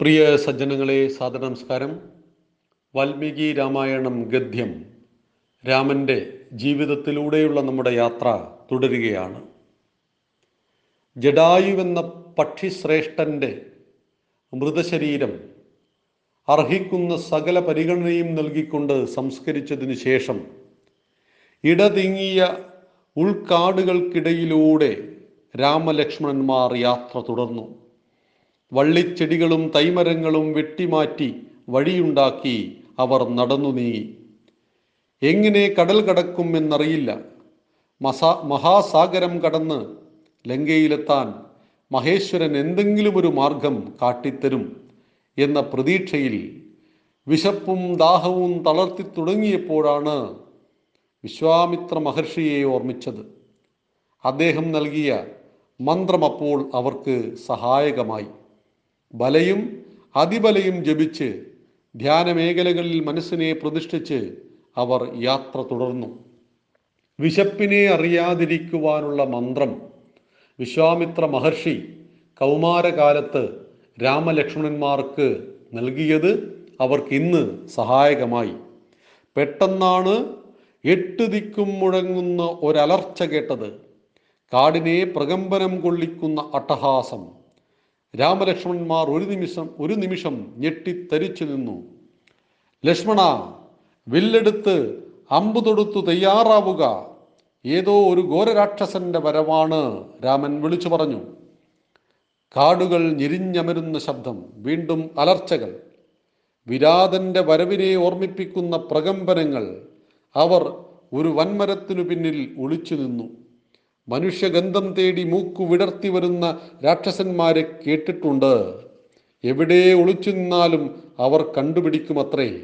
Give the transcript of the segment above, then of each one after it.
പ്രിയ സജ്ജനങ്ങളെ സാദര നമസ്കാരം വാൽമീകി രാമായണം ഗദ്യം രാമന്റെ ജീവിതത്തിലൂടെയുള്ള നമ്മുടെ യാത്ര തുടരുകയാണ്. ജഡായുവെന്ന പക്ഷിശ്രേഷ്ഠന്റെ മൃതശരീരം അർഹിക്കുന്ന സകല പരിഗണനയും നൽകിക്കൊണ്ട് സംസ്കരിച്ചതിനു ശേഷം ഇടതിങ്ങിയ ഉൾക്കാടുകൾക്കിടയിലൂടെ രാമലക്ഷ്മണന്മാർ യാത്ര തുടർന്നു. വള്ളിച്ചെടികളും തൈമരങ്ങളും വെട്ടിമാറ്റി വഴിയുണ്ടാക്കി അവർ നടന്നു നീങ്ങി. എങ്ങനെ കടൽ കടക്കും എന്നറിയില്ല. മസാ മഹാസാഗരം കടന്ന് ലങ്കയിലെത്താൻ മഹേശ്വരൻ എന്തെങ്കിലും ഒരു മാർഗം കാട്ടിത്തരും എന്ന പ്രതീക്ഷയിൽ വിശപ്പും ദാഹവും തളർത്തി തുടങ്ങിയപ്പോഴാണ് വിശ്വാമിത്ര മഹർഷിയെ ഓർമ്മിച്ചത്. അദ്ദേഹം നൽകിയ മന്ത്രം അപ്പോൾ അവർക്ക് സഹായകമായി. ബലയും അതിബലയും ജപിച്ച് ധ്യാന മേഖലകളിൽ മനസ്സിനെ പ്രതിഷ്ഠിച്ച് അവർ യാത്ര തുടർന്നു. വിശപ്പിനെ അറിയാതിരിക്കുവാനുള്ള മന്ത്രം വിശ്വാമിത്ര മഹർഷി കൗമാരകാലത്ത് രാമലക്ഷ്മണന്മാർക്ക് നൽകിയത് അവർക്ക് ഇന്ന് സഹായകമായി. പെട്ടെന്നാണ് എട്ട് ദിക്കും മുഴങ്ങുന്ന ഒരലർച്ച കേട്ടത്. കാടിനെ പ്രകമ്പനം കൊള്ളിക്കുന്ന അട്ടഹാസം. രാമലക്ഷ്മണന്മാർ ഒരു നിമിഷം ഒരു നിമിഷം ഞെട്ടിത്തരിച്ചു നിന്നു. ലക്ഷ്മണ വില്ലെടുത്ത് അമ്പു തൊടുത്തു തയ്യാറാവുക. ഏതോ ഒരു ഘോരരാക്ഷസന്റെ വരവാണ് രാമൻ വിളിച്ചു പറഞ്ഞു. കാടുകൾ ഞെരിഞ്ഞമരുന്ന ശബ്ദം വീണ്ടും അലർച്ചകൾ. വിരാതന്റെ വരവിനെ ഓർമ്മിപ്പിക്കുന്ന പ്രകമ്പനങ്ങൾ അവർ ഒരു വൻമരത്തിനു പിന്നിൽ ഒളിച്ചു നിന്നു. മനുഷ്യഗന്ധം തേടി മൂക്കു വിടർത്തി വരുന്ന രാക്ഷസന്മാരെ കേട്ടിട്ടുണ്ട്. എവിടെ ഒളിച്ചു നിന്നാലും അവർ കണ്ടുപിടിക്കുമത്രേ.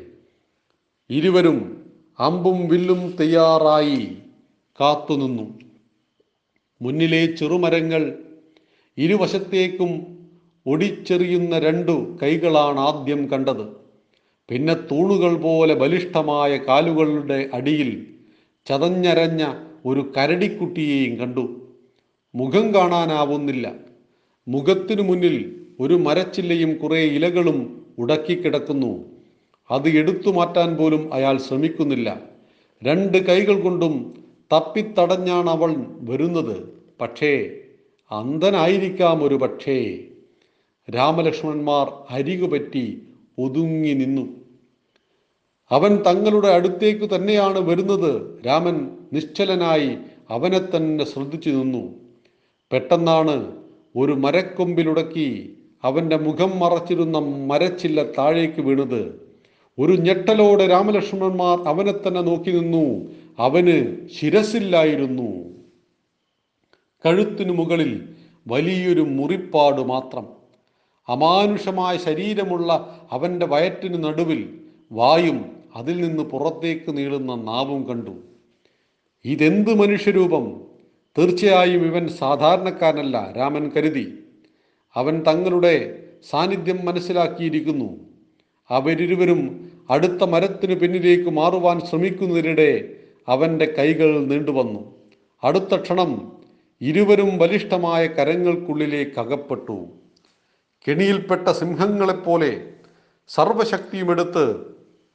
ഇരുവരും അമ്പും വില്ലും തയ്യാറായി കാത്തുനിന്നു. മുന്നിലെ ചെറുമരങ്ങൾ ഇരുവശത്തേക്കും ഒടിച്ചെറിയുന്ന രണ്ടു കൈകളാണ് ആദ്യം കണ്ടത്. പിന്നെ തൂണുകൾ പോലെ ബലിഷ്ഠമായ കാലുകളുടെ അടിയിൽ ചതഞ്ഞരഞ്ഞ ഒരു കരടിക്കുട്ടിയെയും കണ്ടു. മുഖം കാണാനാവുന്നില്ല. മുഖത്തിനു മുന്നിൽ ഒരു മരച്ചില്ലയും കുറേ ഇലകളും ഉടക്കിക്കിടക്കുന്നു. അത് എടുത്തു മാറ്റാൻ പോലും അയാൾ ശ്രമിക്കുന്നില്ല. രണ്ട് കൈകൾ കൊണ്ടും തപ്പിത്തടഞ്ഞാണ് അവൾ വരുന്നത്. പക്ഷേ അന്ധനായിരിക്കാം ഒരു പക്ഷേ. രാമലക്ഷ്മണന്മാർ അരികുപറ്റി ഒതുങ്ങി നിന്നു. അവൻ തങ്ങളുടെ അടുത്തേക്ക് തന്നെയാണ് വരുന്നത്. രാമൻ നിശ്ചലനായി അവനെ തന്നെ ശ്രദ്ധിച്ചു നിന്നു. പെട്ടെന്നാണ് ഒരു മരക്കൊമ്പിലുടക്കി അവന്റെ മുഖം മറച്ചിരുന്ന മരച്ചില്ല താഴേക്ക് വീണത്. ഒരു ഞെട്ടലോടെ രാമലക്ഷ്മണന്മാർ അവനെ തന്നെ നോക്കി നിന്നു. അവന് ശിരസില്ലായിരുന്നു. കഴുത്തിനു മുകളിൽ വലിയൊരു മുറിപ്പാട് മാത്രം. അമാനുഷമായ ശരീരമുള്ള അവന്റെ വയറ്റിന് നടുവിൽ വായും അതിൽ നിന്ന് പുറത്തേക്ക് നീളുന്ന നാവും കണ്ടു. ഇതെന്ത് മനുഷ്യരൂപം? തീർച്ചയായും ഇവൻ സാധാരണക്കാരനല്ല രാമൻ കരുതി. അവൻ തങ്ങളുടെ സാന്നിധ്യം മനസ്സിലാക്കിയിരിക്കുന്നു. അവരിരുവരും അടുത്ത മരത്തിനു പിന്നിലേക്ക് മാറുവാൻ ശ്രമിക്കുന്നതിനിടെ അവന്റെ കൈകൾ നീണ്ടുവന്നു. അടുത്ത ക്ഷണം ഇരുവരും ബലിഷ്ഠമായ കരങ്ങൾക്കുള്ളിലേക്ക് അകപ്പെട്ടു. കെണിയിൽപ്പെട്ട സിംഹങ്ങളെപ്പോലെ സർവശക്തിയുമെടുത്ത്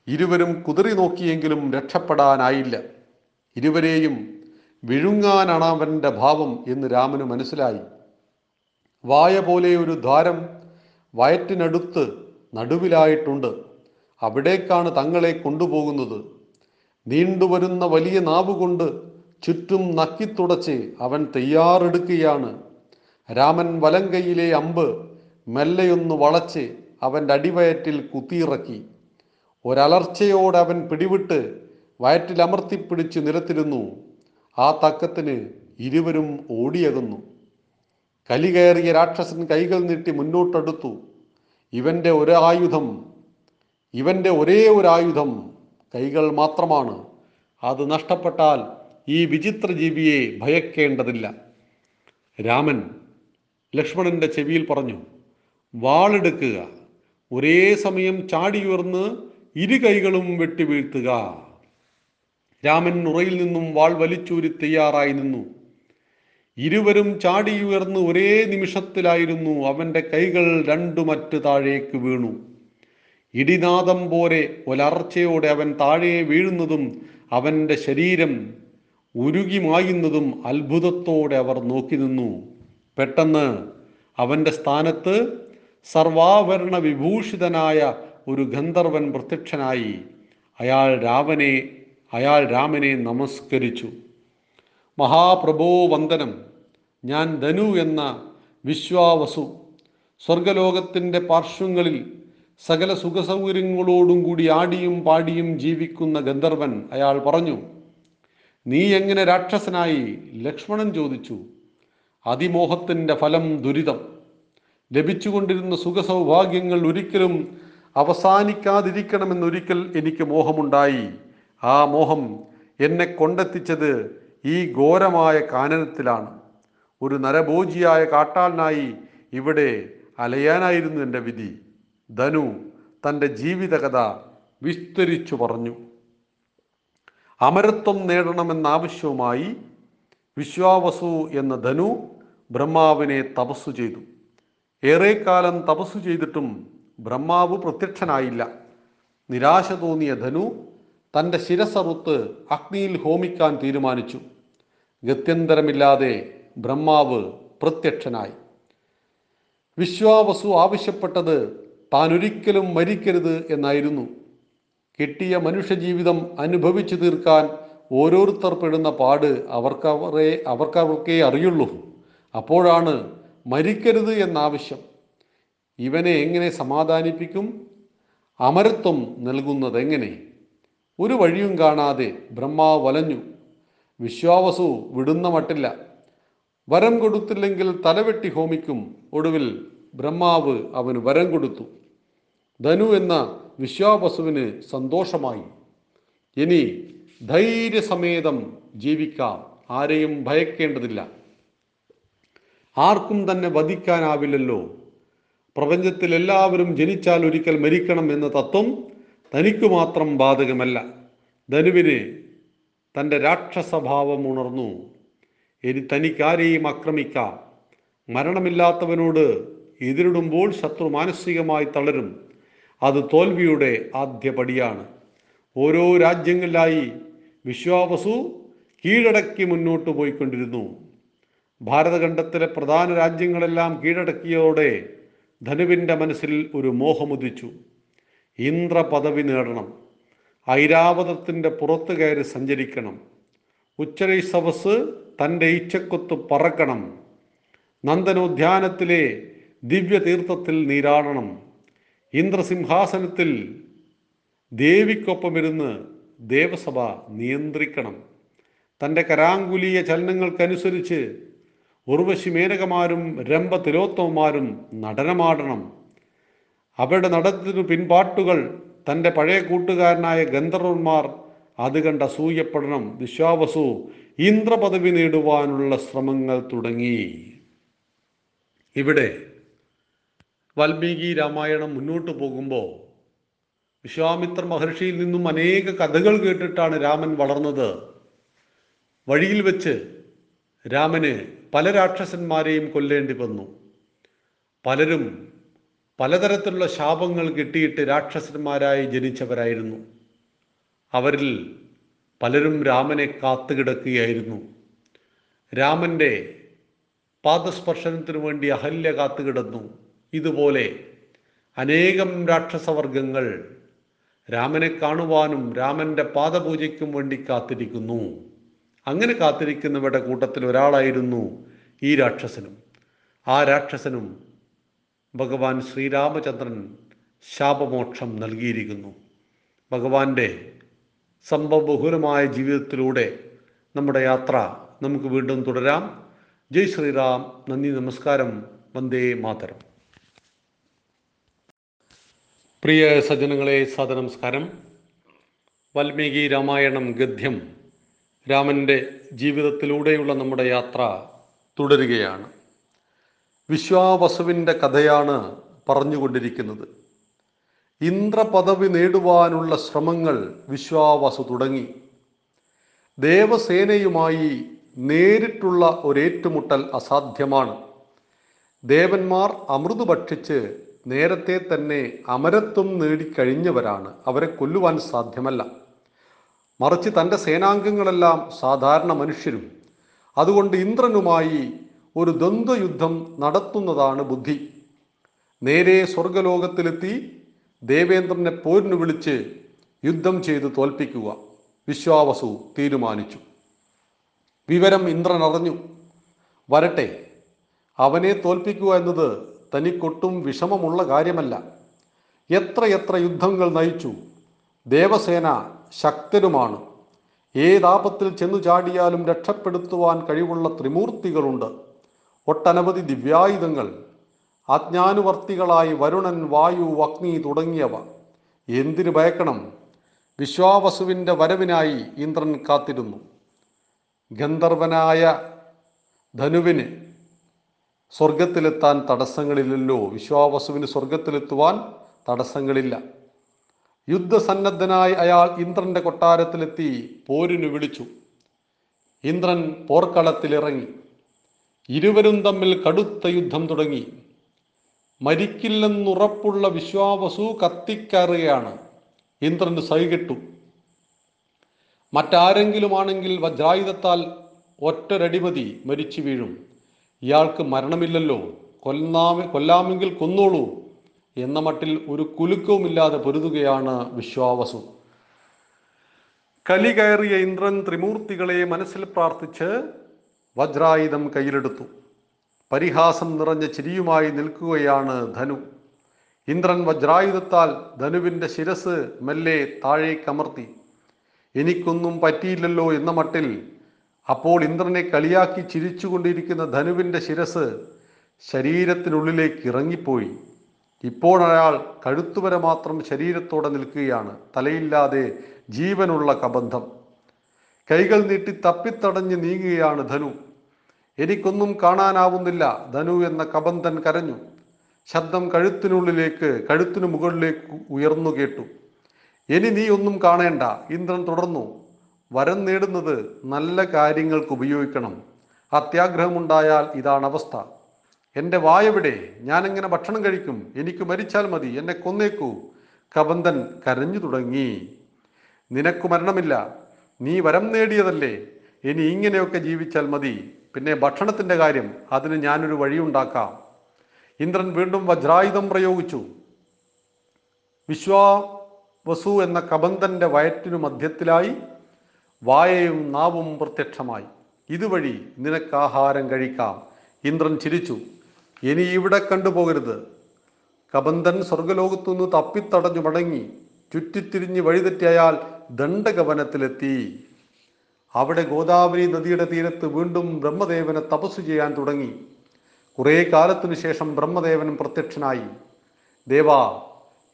ഇരുവരും കുതിറി നോക്കിയെങ്കിലും രക്ഷപ്പെടാനായില്ല. ഇരുവരെയും വിഴുങ്ങാനാണ് അവന്റെ ഭാവം എന്ന് രാമന് മനസ്സിലായി. വായ പോലെ ഒരു ദ്വാരം വയറ്റിനടുത്ത് നടുവിലായിട്ടുണ്ട്. അവിടേക്കാണ് തങ്ങളെ കൊണ്ടുപോകുന്നത്. നീണ്ടുവരുന്ന വലിയ നാവുകൊണ്ട് ചുറ്റും നക്കിത്തുടച്ച് അവൻ തയ്യാറെടുക്കുകയാണ്. രാമൻ വലങ്കയിലെ അമ്പ് മെല്ലെയൊന്ന് വളച്ച് അവന്റെ അടിവയറ്റിൽ കുത്തിയിറക്കി. ഒരലർച്ചയോടെ അവൻ പിടിവിട്ട് വയറ്റിൽ നിരത്തിരുന്നു. ആ തക്കത്തിന് ഇരുവരും ഓടിയകുന്നു. കലി കയറിയ രാക്ഷസൻ കൈകൾ നീട്ടി മുന്നോട്ടെടുത്തു. ഇവന്റെ ഒരായുധം ഇവന്റെ ഒരേ ഒരു ആയുധം കൈകൾ മാത്രമാണ്. അത് നഷ്ടപ്പെട്ടാൽ ഈ വിചിത്ര ജീവിയെ ഭയക്കേണ്ടതില്ല. രാമൻ ലക്ഷ്മണന്റെ ചെവിയിൽ പറഞ്ഞു വാളെടുക്കുക. ഒരേ സമയം ചാടിയുയർന്ന് ഇരു കൈകളും വെട്ടി വീഴ്ത്തുക. രാമൻ ഉറയിൽ നിന്നും വാൾ വലിച്ചൂരി തയ്യാറായി നിന്നു. ഇരുവരും ചാടിയുയർന്ന് ഒരേ നിമിഷത്തിലായിരുന്നു അവന്റെ കൈകൾ രണ്ടുമറ്റ് താഴേക്ക് വീണു. ഇടിനാദം പോലെ ഒലർച്ചയോടെ അവൻ താഴെ വീഴുന്നതും അവന്റെ ശരീരം ഉരുകി മായുന്നതും അത്ഭുതത്തോടെ അവർ നോക്കി നിന്നു. പെട്ടെന്ന് അവന്റെ സ്ഥാനത്ത് സർവാഭരണ വിഭൂഷിതനായ ഒരു ഗന്ധർവൻ പ്രത്യക്ഷനായി. അയാൾ രാമനെ അയാൾ രാമനെ നമസ്കരിച്ചു. മഹാപ്രഭോ വന്ദനം. ഞാൻ ധനു എന്ന വിശ്വാവസു. സ്വർഗലോകത്തിന്റെ പാർശ്വങ്ങളിൽ സകല സുഖസൗകര്യങ്ങളോടും കൂടി ആടിയും പാടിയും ജീവിക്കുന്ന ഗന്ധർവൻ അയാൾ പറഞ്ഞു നീ എങ്ങനെ രാക്ഷസനായി? ലക്ഷ്മണൻ ചോദിച്ചു അതിമോഹത്തിന്റെ ഫലം ദുരിതം. ലഭിച്ചുകൊണ്ടിരുന്ന സുഖസൗഭാഗ്യങ്ങൾ ഒരിക്കലും അവസാനിക്കാതിരിക്കണമെന്നൊരിക്കൽ എനിക്ക് മോഹമുണ്ടായി. ആ മോഹം എന്നെ കൊണ്ടെത്തിച്ചത് ഈ ഘോരമായ കാനനത്തിലാണ്. ഒരു നരഭോജിയായ കാട്ടാളനായി ഇവിടെ അലയാനായിരുന്നു എന്റെ വിധി. ധനു തന്റെ ജീവിതകഥ വിസ്തരിച്ചു പറഞ്ഞു. അമരത്വം നേടണമെന്നാവശ്യവുമായി വിശ്വാവസു എന്ന ധനു ബ്രഹ്മാവിനെ തപസ്സു ചെയ്തു. ഏറെക്കാലം തപസ്സു ചെയ്തിട്ടും ബ്രഹ്മാവ് പ്രത്യക്ഷനായില്ല. നിരാശ തോന്നിയ ധനു തന്റെ ശിരസറുത്ത് അഗ്നിയിൽ ഹോമിക്കാൻ തീരുമാനിച്ചു. ഗത്യന്തരമില്ലാതെ ബ്രഹ്മാവ് പ്രത്യക്ഷനായി. വിശ്വാവസു ആവശ്യപ്പെട്ടത് താൻ ഒരിക്കലും മരിക്കരുത് എന്നായിരുന്നു. കിട്ടിയ മനുഷ്യജീവിതം അനുഭവിച്ചു തീർക്കാൻ ഓരോരുത്തർ പെടുന്ന പാട് അവർക്കവരെ അവർക്കവർക്കേ അറിയുള്ളൂ. അപ്പോഴാണ് മരിക്കരുത് എന്നാവശ്യം. ഇവനെ എങ്ങനെ സമാധാനിപ്പിക്കും? അമരത്വം നൽകുന്നത് എങ്ങനെ ഒരു വഴിയും കാണാതെ ബ്രഹ്മാവ് വലഞ്ഞു. വിശ്വാവസു വിടുന്ന മട്ടില്ല. വരം കൊടുത്തില്ലെങ്കിൽ തലവെട്ടി ഹോമിക്കും ഒടുവിൽ ബ്രഹ്മാവ് അവന് വരം കൊടുത്തു. ധനു എന്ന വിശ്വാവസുവിന് സന്തോഷമായി. ഇനി ധൈര്യസമേതം ജീവിക്കാം. ആരെയും ഭയക്കേണ്ടതില്ല. ആർക്കും തന്നെ വധിക്കാനാവില്ലല്ലോ. പ്രപഞ്ചത്തിൽ എല്ലാവരും ജനിച്ചാൽ ഒരിക്കൽ മരിക്കണം എന്ന തത്വം തനിക്കു മാത്രം ബാധകമല്ല. ധനുവിന് തന്റെ രാക്ഷസഭാവം ഉണർന്നു. ഇനി തനിക്കാരെയും ആക്രമിക്കാം. മരണമില്ലാത്തവനോട് എതിരിടുമ്പോൾ ശത്രു മാനസികമായി തളരും. അത് തോൽവിയുടെ ആദ്യ പടിയാണ്. ഓരോ രാജ്യങ്ങളിലായി വിശ്വാവസു കീഴടക്കി മുന്നോട്ട് പോയിക്കൊണ്ടിരുന്നു. ഭാരതഖണ്ഡത്തിലെ പ്രധാന രാജ്യങ്ങളെല്ലാം കീഴടക്കിയതോടെ ധനുവിന്റെ മനസ്സിൽ ഒരു മോഹമുദിച്ചു ഇന്ദ്ര പദവി നേടണം. ഐരാവതത്തിന്റെ പുറത്തു കയറി സഞ്ചരിക്കണം. ഉച്ചരൈ സവസ് തന്റെ ഇച്ഛക്കൊത്ത് പറക്കണം. നന്ദനോദ്യാനത്തിലെ ദിവ്യതീർത്ഥത്തിൽ നീരാടണം. ഇന്ദ്രസിംഹാസനത്തിൽ ദേവിക്കൊപ്പമിരുന്ന് ദേവസഭ നിയന്ത്രിക്കണം. തന്റെ കരാങ്കുലീയ ചലനങ്ങൾക്കനുസരിച്ച് ഉർവശി മേനകമാരും രംഭ തിലോത്തമന്മാരും നടനമാടണം. അവരുടെ നടത്തിനു പിൻപാട്ടുകൾ തന്റെ പഴയ കൂട്ടുകാരനായ ഗന്ധർവന്മാർ അത് കണ്ട അസൂയപ്പെടണം. വിശ്വാവസു ഇന്ദ്രപദവി നേടുവാനുള്ള ശ്രമങ്ങൾ തുടങ്ങി. ഇവിടെ വാൽമീകി രാമായണം മുന്നോട്ട് പോകുമ്പോൾ വിശ്വാമിത്ര മഹർഷിയിൽ നിന്നും അനേക കഥകൾ കേട്ടിട്ടാണ് രാമൻ വളർന്നത്. വഴിയിൽ വെച്ച് രാമന് പല രാക്ഷസന്മാരെയും കൊല്ലേണ്ടി വന്നു. പലരും പലതരത്തിലുള്ള ശാപങ്ങൾ കിട്ടിയിട്ട് രാക്ഷസന്മാരായി ജനിച്ചവരായിരുന്നു. അവരിൽ പലരും രാമനെ കാത്തുകിടക്കുകയായിരുന്നു. രാമന്റെ പാദസ്പർശനത്തിനു വേണ്ടി അഹല്യ കാത്തുകിടന്നു. ഇതുപോലെ അനേകം രാക്ഷസവർഗങ്ങൾ രാമനെ കാണുവാനും രാമന്റെ പാദപൂജയ്ക്കും വേണ്ടി കാത്തിരിക്കുന്നു. അങ്ങനെ കാത്തിരിക്കുന്നവരുടെ കൂട്ടത്തിൽ ഒരാളായിരുന്നു ഈ രാക്ഷസനും. ആ രാക്ഷസനും ഭഗവാൻ ശ്രീരാമചന്ദ്രൻ ശാപമോക്ഷം നൽകിയിരിക്കുന്നു. ഭഗവാന്റെ സംഭവബഹുലമായ ജീവിതത്തിലൂടെ നമ്മുടെ യാത്ര നമുക്ക് വീണ്ടും തുടരാം. ജയ് ശ്രീറാം നന്ദി നമസ്കാരം. വന്ദേ മാതരം. പ്രിയ സജ്ജനങ്ങളെ സദനമസ്കാരം വാൽമീകി രാമായണം ഗദ്യം രാമന്റെ ജീവിതത്തിലൂടെയുള്ള നമ്മുടെ യാത്ര തുടരുകയാണ്. വിശ്വാവസുവിന്റെ കഥയാണ് പറഞ്ഞുകൊണ്ടിരിക്കുന്നത്. ഇന്ദ്രപദവി നേടുവാനുള്ള ശ്രമങ്ങൾ വിശ്വാവസു തുടങ്ങി. ദേവസേനയുമായി നേരിട്ടുള്ള ഒരേറ്റുമുട്ടൽ അസാധ്യമാണ്. ദേവന്മാർ അമൃത് ഭക്ഷിച്ച് നേരത്തെ തന്നെ അമരത്വം നേടിക്കഴിഞ്ഞവരാണ്. അവരെ കൊല്ലുവാൻ സാധ്യമല്ല. മറിച്ച് തന്റെ സേനാംഗങ്ങളെല്ലാം സാധാരണ മനുഷ്യരും. അതുകൊണ്ട് ഇന്ദ്രനുമായി ഒരു ദ്വന്ദ്വയുദ്ധം നടത്തുന്നതാണ് ബുദ്ധി. നേരെ സ്വർഗലോകത്തിലെത്തി ദേവേന്ദ്രനെ പോരിനു വിളിച്ച് യുദ്ധം ചെയ്ത് തോൽപ്പിക്കുക. വിശ്വാവസു തീരുമാനിച്ചു. വിവരം ഇന്ദ്രൻ അറിഞ്ഞു. വരട്ടെ അവനെ തോൽപ്പിക്കുക എന്നത് തനിക്കൊട്ടും വിഷമമുള്ള കാര്യമല്ല. എത്രയെത്ര യുദ്ധങ്ങൾ നയിച്ചു. ദേവസേന ശക്തരുമാണ് ഏതാപത്തിൽ ചെന്നു ചാടിയാലും രക്ഷപ്പെടുത്തുവാൻ കഴിവുള്ള ത്രിമൂർത്തികളുണ്ട്. ഒട്ടനവധി ദിവ്യായുധങ്ങൾ അജ്ഞാനുവർത്തികളായി വരുണൻ വായു അഗ്നി തുടങ്ങിയവ. എന്തിനു ഭയക്കണം? വിശ്വാവസുവിന്റെ വരവിനായി ഇന്ദ്രൻ കാത്തിരുന്നു. ഗന്ധർവനായ ധനുവിന് സ്വർഗത്തിലെത്താൻ തടസ്സങ്ങളില്ലല്ലോ. വിശ്വാവസുവിന് സ്വർഗത്തിലെത്തുവാൻ തടസ്സങ്ങളില്ല. യുദ്ധസന്നദ്ധനായി അയാൾ ഇന്ദ്രന്റെ കൊട്ടാരത്തിലെത്തി പോരിനു വിളിച്ചു. ഇന്ദ്രൻ പോർക്കളത്തിലിറങ്ങി. ഇരുവരും തമ്മിൽ കടുത്ത യുദ്ധം തുടങ്ങി. മരിക്കില്ലെന്നുറപ്പുള്ള വിശ്വാവസു കത്തിക്കയറുകയാണ്. ഇന്ദ്രന് സൈകിട്ടു. മറ്റാരെങ്കിലുമാണെങ്കിൽ വജ്രായുധത്താൽ ഒറ്റൊരടിമതി മരിച്ചു വീഴും. ഇയാൾക്ക് മരണമില്ലല്ലോ. കൊല്ലാമെ കൊല്ലാമെങ്കിൽ കൊന്നോളൂ. എന്ന മട്ടിൽ ഒരു കുലുക്കവുമില്ലാതെ പൊരുതുകയാണ് വിശ്വാവസു. കലി കയറിയ ഇന്ദ്രൻ ത്രിമൂർത്തികളെ മനസ്സിൽ പ്രാർത്ഥിച്ച് വജ്രായുധം കയ്യിലെടുത്തു. പരിഹാസം നിറഞ്ഞ ചിരിയുമായി നിൽക്കുകയാണ് ധനു. ഇന്ദ്രൻ വജ്രായുധത്താൽ ധനുവിന്റെ ശിരസ് മെല്ലെ താഴേക്കമർത്തി എനിക്കൊന്നും പറ്റിയില്ലല്ലോ എന്ന മട്ടിൽ അപ്പോൾ ഇന്ദ്രനെ കളിയാക്കി ചിരിച്ചുകൊണ്ടിരിക്കുന്ന ധനുവിന്റെ ശിരസ് ശരീരത്തിനുള്ളിലേക്ക് ഇറങ്ങിപ്പോയി. ഇപ്പോഴയാൾ കഴുത്തുവരെ മാത്രം ശരീരത്തോടെ നിൽക്കുകയാണ്. തലയില്ലാതെ ജീവനുള്ള കബന്ധം. കൈകൾ നീട്ടി തപ്പിത്തടഞ്ഞ് നീങ്ങുകയാണ് ധനു. എനിക്കൊന്നും കാണാനാവുന്നില്ല ധനു എന്ന കബന്ധൻ കരഞ്ഞു. ശബ്ദം കഴുത്തിനുള്ളിലേക്ക് കഴുത്തിനു മുകളിലേക്ക് ഉയർന്നു കേട്ടു. ഇനി നീ ഒന്നും കാണേണ്ട ഇന്ദ്രൻ തുടർന്നു. വരം നേടുന്നത് നല്ല കാര്യങ്ങൾക്ക് ഉപയോഗിക്കണം. അത്യാഗ്രഹമുണ്ടായാൽ ഇതാണ് അവസ്ഥ. എന്റെ വായവിടെ? ഞാനെങ്ങനെ ഭക്ഷണം കഴിക്കും? എനിക്ക് മരിച്ചാൽ മതി എന്നെ കൊന്നേക്കൂ. കബന്ധൻ കരഞ്ഞു തുടങ്ങി. നിനക്ക് മരണമില്ല നീ വരം നേടിയതല്ലേ? ഇനി ഇങ്ങനെയൊക്കെ ജീവിച്ചാൽ മതി. പിന്നെ ഭക്ഷണത്തിന്റെ കാര്യം അതിന് ഞാനൊരു വഴിയുണ്ടാക്കാം. ഇന്ദ്രൻ വീണ്ടും വജ്രായുധം പ്രയോഗിച്ചു. വിശ്വാവസു എന്ന കബന്ധന്റെ വയറ്റിനു മധ്യത്തിലായി വായയും നാവും പ്രത്യക്ഷമായി. ഇതുവഴി നിനക്ക് ആഹാരം കഴിക്കാം. ഇന്ദ്രൻ ചിരിച്ചു. ഇനി ഇവിടെ കണ്ടുപോകരുത്. കബന്ധൻ സ്വർഗലോകത്തുനിന്ന് തപ്പിത്തടഞ്ഞു മടങ്ങി. ചുറ്റിത്തിരിഞ്ഞ് വഴിതെറ്റി അയാൾ ദണ്ഡകവനത്തിലെത്തി. അവിടെ ഗോദാവരി നദിയുടെ തീരത്ത് വീണ്ടും ബ്രഹ്മദേവനെ തപസ് ചെയ്യാൻ തുടങ്ങി. കുറേ കാലത്തിനു ശേഷം ബ്രഹ്മദേവൻ പ്രത്യക്ഷനായി. ദേവാ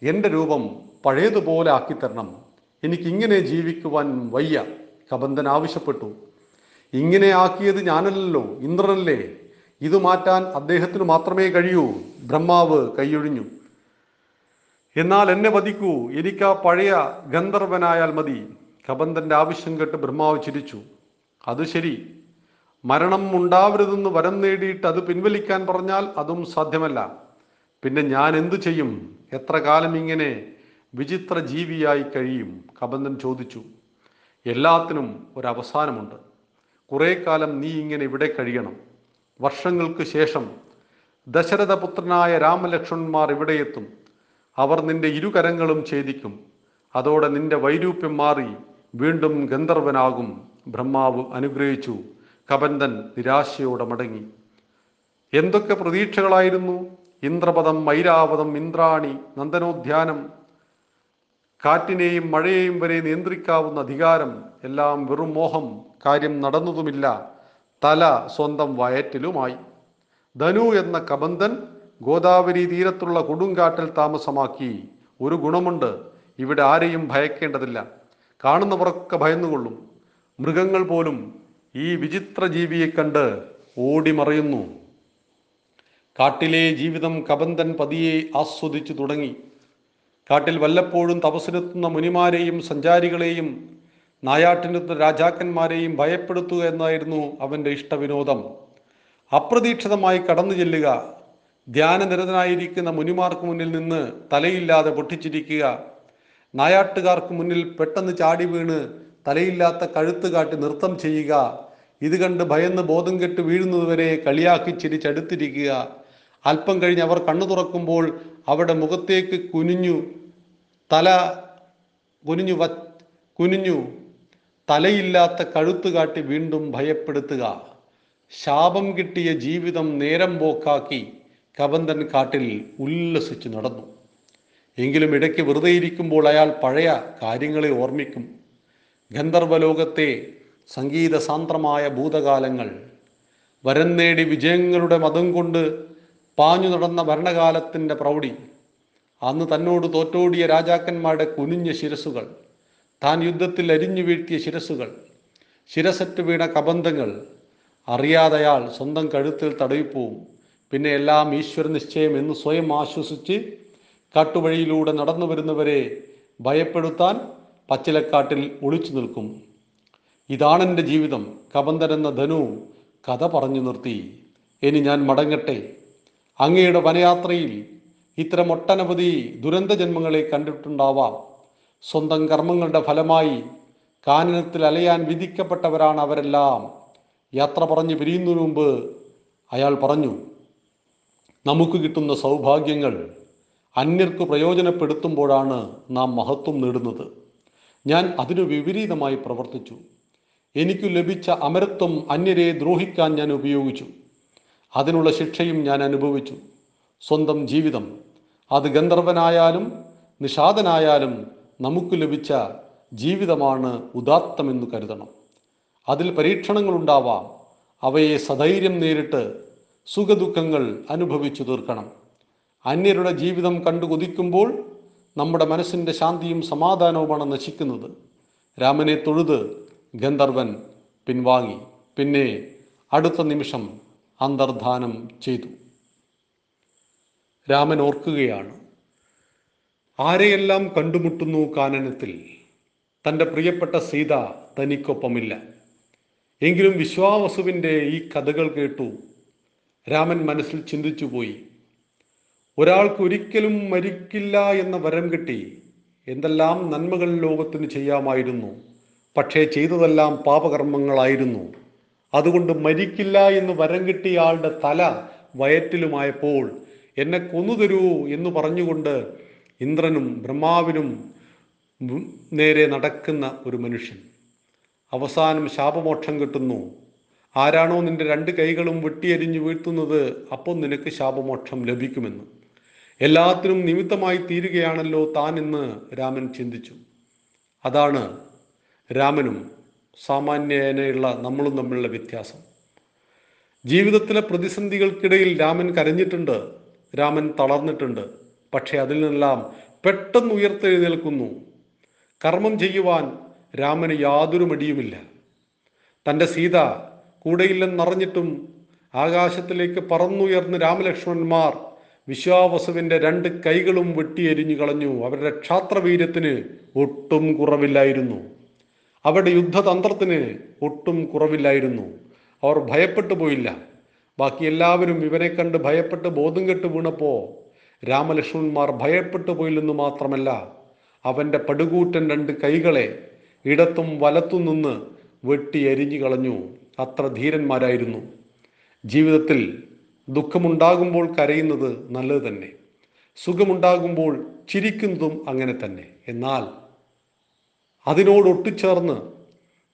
എന്റെ രൂപം പഴയതുപോലെ ആക്കിത്തരണം. എനിക്കിങ്ങനെ ജീവിക്കുവാൻ വയ്യ കബന്ധൻ ആവശ്യപ്പെട്ടു. ഇങ്ങനെ ആക്കിയത് ഞാനല്ലല്ലോ ഇന്ദ്രനല്ലേ. ഇത് മാറ്റാൻ അദ്ദേഹത്തിന് മാത്രമേ കഴിയൂ. ബ്രഹ്മാവ് കൈയൊഴിഞ്ഞു. എന്നാൽ എന്നെ വധിക്കൂ. എനിക്ക് ആ പഴയ ഗന്ധർവനായാൽ മതി. കബന്ധന്റെ ആവശ്യം കേട്ട് ബ്രഹ്മാവ് ചിരിച്ചു. അത് ശരി. മരണം ഉണ്ടാവരുതെന്ന് വരം നേടിയിട്ട് അത് പിൻവലിക്കാൻ പറഞ്ഞാൽ അതും സാധ്യമല്ല. പിന്നെ ഞാൻ എന്തു ചെയ്യും? എത്ര കാലം ഇങ്ങനെ വിചിത്ര ജീവിയായി കഴിയും? കബന്ധൻ ചോദിച്ചു. എല്ലാത്തിനും ഒരവസാനമുണ്ട് കുറേ കാലം നീ ഇങ്ങനെ ഇവിടെ കഴിയണം. വർഷങ്ങൾക്ക് ശേഷം ദശരഥപുത്രനായ രാമലക്ഷ്മണന്മാർ ഇവിടെയെത്തും അവർ നിന്റെ ഇരുകരങ്ങളും ഛേദിക്കും. അതോടെ നിന്റെ വൈരൂപ്യം മാറി വീണ്ടും ഗന്ധർവനാകും. ബ്രഹ്മാവ് അനുഗ്രഹിച്ചു. കബന്ധൻ നിരാശയോടെ മടങ്ങി. എന്തൊക്കെ പ്രതീക്ഷകളായിരുന്നു? ഇന്ദ്രപദം മൈരാവതം ഇന്ദ്രാണി നന്ദനോദ്യാനം. കാറ്റിനെയും മഴയെയും വരെ നിയന്ത്രിക്കാവുന്ന അധികാരം എല്ലാം വെറും മോഹം. കാര്യം നടന്നതുമില്ല. തല സ്വന്തം വയറ്റിലുമായി. ധനു എന്ന കബന്ധൻ ഗോദാവരി തീരത്തുള്ള കൊടുങ്കാട്ടിൽ താമസമാക്കി ഒരു ഗുണമുണ്ട്. ഇവിടെ ആരെയും ഭയക്കേണ്ടതില്ല. കാണുന്നവരൊക്കെ ഭയന്നുകൊള്ളും. മൃഗങ്ങൾ പോലും ഈ വിചിത്ര ജീവിയെ കണ്ട് ഓടിമറയുന്നു. കാട്ടിലെ ജീവിതം കബന്ധൻ പതിയെ ആസ്വദിച്ചു തുടങ്ങി. കാട്ടിൽ വല്ലപ്പോഴും തപസ്സിനെത്തുന്ന മുനിമാരെയും സഞ്ചാരികളെയും നായാട്ടിനെത്തുന്ന രാജാക്കന്മാരെയും ഭയപ്പെടുത്തുക എന്നായിരുന്നു അവന്റെ ഇഷ്ടവിനോദം. അപ്രതീക്ഷിതമായി കടന്നു ചെല്ലുക ധ്യാനനിരതനായിരിക്കുന്ന മുനിമാർക്ക് മുന്നിൽ നിന്ന് തലയില്ലാതെ പൊട്ടിച്ചിരിക്കുക. നായാട്ടുകാർക്ക് മുന്നിൽ പെട്ടെന്ന് ചാടി വീണ് തലയില്ലാത്ത കഴുത്ത് കാട്ടി നൃത്തം ചെയ്യുക. ഇത് കണ്ട് ഭയന്ന് ബോധം കെട്ട് വീഴുന്നതുവരെ കളിയാക്കി ചിരിച്ചടുത്തിരിക്കുക. അല്പം കഴിഞ്ഞ് അവർ കണ്ണു തുറക്കുമ്പോൾ അവിടെ മുഖത്തേക്ക് കുനിഞ്ഞു തല കുനിഞ്ഞു വ കുനിഞ്ഞു തലയില്ലാത്ത കഴുത്ത് കാട്ടി വീണ്ടും ഭയപ്പെടുത്തുക. ശാപം കിട്ടിയ ജീവിതം നേരം പോക്കാക്കി. കബന്ധൻ കാട്ടിൽ ഉല്ലസിച്ച് നടന്നു. എങ്കിലും ഇടയ്ക്ക് വെറുതെ ഇരിക്കുമ്പോൾ അയാൾ പഴയ കാര്യങ്ങളെ ഓർമ്മിക്കും. ഗന്ധർവലോകത്തെ സംഗീത സാന്ദ്രമായ ഭൂതകാലങ്ങൾ വരം നേടി വിജയങ്ങളുടെ മതം കൊണ്ട് പാഞ്ഞു നടന്ന ഭരണകാലത്തിന്റെ പ്രൗഢി അന്ന് തന്നോട് തോറ്റോടിയ രാജാക്കന്മാരുടെ കുനിഞ്ഞ ശിരസുകൾ താൻ യുദ്ധത്തിൽ അരിഞ്ഞു വീഴ്ത്തിയ ശിരസുകൾ ശിരസറ്റ് വീണ കബന്ധങ്ങൾ അറിയാതയാൾ സ്വന്തം കഴുത്തിൽ തടവിപ്പോവും. പിന്നെ എല്ലാം ഈശ്വര നിശ്ചയം എന്ന് സ്വയം ആശ്വസിച്ച് കാട്ടുവഴിയിലൂടെ നടന്നു വരുന്നവരെ ഭയപ്പെടുത്താൻ പച്ചിലക്കാട്ടിൽ ഒളിച്ചു നിൽക്കും. ഇതാണെന്റെ ജീവിതം. കബന്ധൻ എന്ന ധനു കഥ പറഞ്ഞു നിർത്തി. ഇനി ഞാൻ മടങ്ങട്ടെ. അങ്ങയുടെ വനയാത്രയിൽ ഇത്തരം ഒട്ടനവധി ദുരന്ത ജന്മങ്ങളെ കണ്ടിട്ടുണ്ടാവാം. സ്വന്തം കർമ്മങ്ങളുടെ ഫലമായി കാനനത്തിൽ അലയാൻ വിധിക്കപ്പെട്ടവരാണ് അവരെല്ലാം. യാത്ര പറഞ്ഞ് പിരിയുന്നതിനു മുമ്പ് അയാൾ പറഞ്ഞു നമുക്ക് കിട്ടുന്ന സൗഭാഗ്യങ്ങൾ അന്യർക്ക് പ്രയോജനപ്പെടുത്തുമ്പോഴാണ് നാം മഹത്വം നേടുന്നത്. ഞാൻ അതിനു വിപരീതമായി പ്രവർത്തിച്ചു. എനിക്കു ലഭിച്ച അമരത്വം അന്യരെ ദ്രോഹിക്കാൻ ഞാൻ ഉപയോഗിച്ചു. അതിനുള്ള ശിക്ഷയും ഞാൻ അനുഭവിച്ചു. സ്വന്തം ജീവിതം. അത് ഗന്ധർവനായാലും നിഷാദനായാലും നമുക്ക് ലഭിച്ച ജീവിതമാണ് ഉദാത്തമെന്ന് കരുതണം. അതിൽ പരീക്ഷണങ്ങളുണ്ടാവാം. അവയെ സധൈര്യം നേരിട്ട് സുഖദുഃഖങ്ങൾ അനുഭവിച്ചു തീർക്കണം. അന്യരുടെ ജീവിതം കണ്ടു കൊതിക്കുമ്പോൾ നമ്മുടെ മനസ്സിന്റെ ശാന്തിയും സമാധാനവുമാണ് നശിക്കുന്നത്. രാമനെ തൊഴുത് ഗന്ധർവൻ പിൻവാങ്ങി. പിന്നെ അടുത്ത നിമിഷം അന്തർധാനം ചെയ്തു. രാമൻ ഓർക്കുകയാണ് ആരെയെല്ലാം കണ്ടുമുട്ടുന്നു കാനനത്തിൽ? തന്റെ പ്രിയപ്പെട്ട സീത തനിക്കൊപ്പമില്ല. എങ്കിലും വിശ്വാവസുവിന്റെ ഈ കഥകൾ കേട്ടു രാമൻ മനസ്സിൽ ചിന്തിച്ചു പോയി. ഒരാൾക്ക് ഒരിക്കലും മരിക്കില്ല എന്ന വരം കിട്ടി. എന്തെല്ലാം നന്മകൾ ലോകത്തിന് ചെയ്യാമായിരുന്നു. പക്ഷേ ചെയ്തതെല്ലാം പാപകർമ്മങ്ങളായിരുന്നു. അതുകൊണ്ട് മരിക്കില്ല എന്ന് വരം കിട്ടിയ ആളുടെ തല വയറ്റിലുമായപ്പോൾ എന്നെ കൊന്നു തരൂ എന്ന് പറഞ്ഞുകൊണ്ട് ഇന്ദ്രനും ബ്രഹ്മാവിനും നേരെ നടക്കുന്ന ഒരു മനുഷ്യൻ. അവസാനം ശാപമോക്ഷം കിട്ടുന്നു. ആരാണോ നിന്റെ രണ്ട് കൈകളും വെട്ടിയരിഞ്ഞു വീഴ്ത്തുന്നത് അപ്പോൾ നിനക്ക് ശാപമോക്ഷം ലഭിക്കുമെന്ന്. എല്ലാത്തിനും നിമിത്തമായി തീരുകയാണല്ലോ താൻ എന്ന് രാമൻ ചിന്തിച്ചു. അതാണ് രാമനും സാമാന്യേനയുള്ള നമ്മളും തമ്മിലുള്ള വ്യത്യാസം. ജീവിതത്തിലെ പ്രതിസന്ധികൾക്കിടയിൽ രാമൻ കരഞ്ഞിട്ടുണ്ട് രാമൻ തളർന്നിട്ടുണ്ട് പക്ഷേ അതിൽ നിന്നെല്ലാം പെട്ടെന്ന് ഉയർത്തെഴുന്നേൽക്കുന്നു. കർമ്മം ചെയ്യുവാൻ രാമന് യാതൊരു മടിയുമില്ല. തന്റെ സീത കൂടെയില്ലെന്നറിഞ്ഞിട്ടും ആകാശത്തിലേക്ക് പറന്നുയർന്ന് രാമലക്ഷ്മണന്മാർ വിശ്വാവസുവിന്റെ രണ്ട് കൈകളും വെട്ടിയെരിഞ്ഞു കളഞ്ഞു. അവരുടെ ക്ഷാത്രവീര്യത്തിന് ഒട്ടും കുറവില്ലായിരുന്നു. അവരുടെ യുദ്ധതന്ത്രത്തിന് ഒട്ടും കുറവില്ലായിരുന്നു. അവർ ഭയപ്പെട്ടു പോയില്ല. ബാക്കി എല്ലാവരും ഇവനെ കണ്ട് ഭയപ്പെട്ട് ബോധം കെട്ട് വീണപ്പോൾ രാമലക്ഷ്മണന്മാർ ഭയപ്പെട്ടു പോയില്ലെന്ന് മാത്രമല്ല അവന്റെ പടുകൂറ്റൻ രണ്ട് കൈകളെ ഇടത്തും വലത്തും നിന്ന് വെട്ടി എരിഞ്ഞു കളഞ്ഞു. അത്ര ധീരന്മാരായിരുന്നു. ജീവിതത്തിൽ ദുഃഖമുണ്ടാകുമ്പോൾ കരയുന്നത് നല്ലത് തന്നെ. സുഖമുണ്ടാകുമ്പോൾ ചിരിക്കുന്നതും അങ്ങനെ തന്നെ. എന്നാൽ അതിനോട് ഒട്ടിച്ചേർന്ന്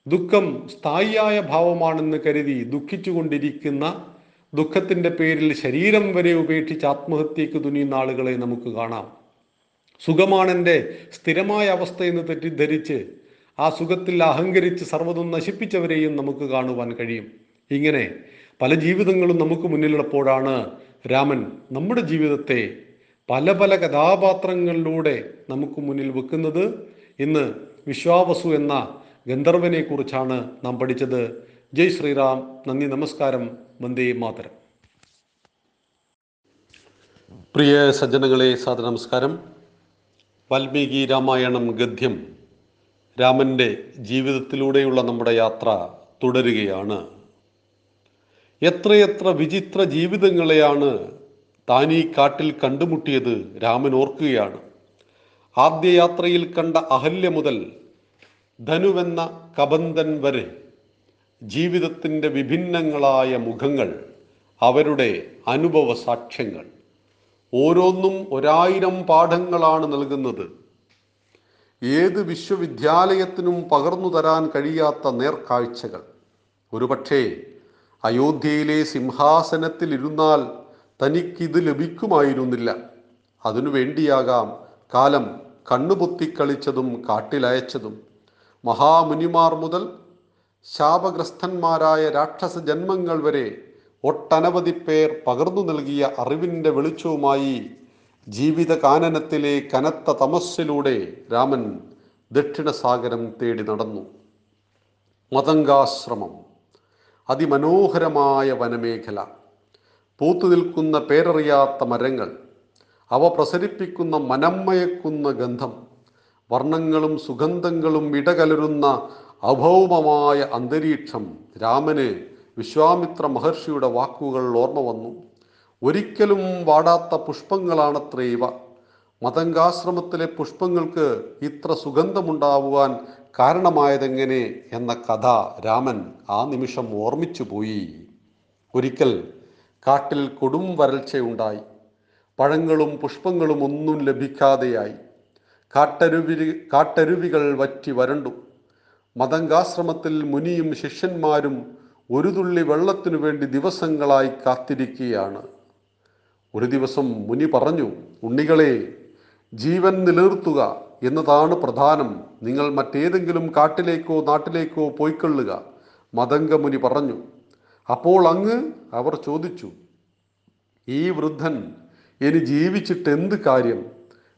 ദുഃഖം സ്ഥായിയായ ഭാവമാണെന്ന് കരുതി ദുഃഖിച്ചുകൊണ്ടിരിക്കുന്ന ദുഃഖത്തിന്റെ പേരിൽ ശരീരം വരെ ഉപേക്ഷിച്ച് ആത്മഹത്യക്ക് തുനിയുന്ന ആളുകളെ നമുക്ക് കാണാം. സുഖമാണെന്റെ സ്ഥിരമായ അവസ്ഥയെന്ന് തെറ്റിദ്ധരിച്ച് ആ സുഖത്തിൽ അഹങ്കരിച്ച് സർവതും നശിപ്പിച്ചവരെയും നമുക്ക് കാണുവാൻ കഴിയും. ഇങ്ങനെ പല ജീവിതങ്ങളും നമുക്ക് മുന്നിലുള്ളപ്പോഴാണ് രാമൻ നമ്മുടെ ജീവിതത്തെ പല പല കഥാപാത്രങ്ങളിലൂടെ നമുക്ക് മുന്നിൽ വെക്കുന്നത്. ഇന്ന് വിശ്വാവസു എന്ന ഗന്ധർവനെ കുറിച്ചാണ് നാം പഠിച്ചത്. ജയ് ശ്രീറാം നന്ദി നമസ്കാരം വന്ദേ മാതരം. പ്രിയ സജ്ജനങ്ങളെ സാദ നമസ്കാരം. വാൽമീകി രാമായണം ഗദ്യം. രാമന്റെ ജീവിതത്തിലൂടെയുള്ള നമ്മുടെ യാത്ര തുടരുകയാണ്. എത്രയെത്ര വിചിത്ര ജീവിതങ്ങളെയാണ് താൻ ഈ കാട്ടിൽ കണ്ടുമുട്ടിയത് രാമൻ ഓർക്കുകയാണ്. ആദ്യ യാത്രയിൽ കണ്ട അഹല്യ മുതൽ ധനുവെന്ന കബന്ധൻ വരെ ജീവിതത്തിന്റെ വിഭിന്നങ്ങളായ മുഖങ്ങൾ അവരുടെ അനുഭവ സാക്ഷ്യങ്ങൾ. ഓരോന്നും ഒരായിരം പാഠങ്ങളാണ് നൽകുന്നത്. ഏത് വിശ്വവിദ്യാലയത്തിനും പകർന്നു തരാൻ കഴിയാത്ത നേർക്കാഴ്ചകൾ. ഒരുപക്ഷേ അയോധ്യയിലെ സിംഹാസനത്തിൽ ഇരുന്നാൽ തനിക്കിത് ലഭിക്കുമായിരുന്നില്ല. അതിനു വേണ്ടിയാകാം കാലം കണ്ണുപൊത്തിക്കളിച്ചതും കാട്ടിലയച്ചതും. മഹാമുനിമാർ മുതൽ ശാപഗ്രസ്തന്മാരായ രാക്ഷസ ജന്മങ്ങൾ വരെ ഒട്ടനവധി പേർ പകർന്നു നൽകിയ അറിവിന്റെ വെളിച്ചവുമായി ജീവിത കാനനത്തിലെ കനത്ത തമസ്സിലൂടെ രാമൻ ദക്ഷിണസാഗരം തേടി നടന്നു. മതങ്കാശ്രമം അതിമനോഹരമായ വനമേഖല പൂത്തു നിൽക്കുന്ന പേരറിയാത്ത മരങ്ങൾ അവ പ്രസരിപ്പിക്കുന്ന മനമ്മയക്കുന്ന ഗന്ധം വർണങ്ങളും സുഗന്ധങ്ങളും ഇടകലരുന്ന അഭൗമമായ അന്തരീക്ഷം രാമന് വിശ്വാമിത്ര മഹർഷിയുടെ വാക്കുകൾ ഓർമ്മ വന്നു. ഒരിക്കലും വാടാത്ത പുഷ്പങ്ങളാണത്രേ ഇവ. മതങ്കാശ്രമത്തിലെ പുഷ്പങ്ങൾക്ക് ഇത്ര സുഗന്ധമുണ്ടാവുവാൻ കാരണമായതെങ്ങനെ എന്ന കഥ രാമൻ ആ നിമിഷം ഓർമ്മിച്ചു പോയി ഒരിക്കൽ കാട്ടിൽ കൊടും വരൾച്ചയുണ്ടായി. പഴങ്ങളും പുഷ്പങ്ങളും ഒന്നും ലഭിക്കാതെയായി. കാട്ടരുവി കാട്ടരുവികൾ വറ്റി വരണ്ടു. മതങ്കാശ്രമത്തിൽ മുനിയും ശിഷ്യന്മാരും ഒരു തുള്ളി വെള്ളത്തിനു വേണ്ടി ദിവസങ്ങളായി കാത്തിരിക്കുകയാണ്. ഒരു ദിവസം മുനി പറഞ്ഞു ഉണ്ണികളെ ജീവൻ നിലനിർത്തുക എന്നതാണ് പ്രധാനം. നിങ്ങൾ മറ്റേതെങ്കിലും കാട്ടിലേക്കോ നാട്ടിലേക്കോ പോയിക്കൊള്ളുക മതംഗമുനി പറഞ്ഞു. അപ്പോൾ അങ്ങ് അവർ ചോദിച്ചു ഈ വൃദ്ധൻ ഇനി ജീവിച്ചിട്ട് എന്ത് കാര്യം?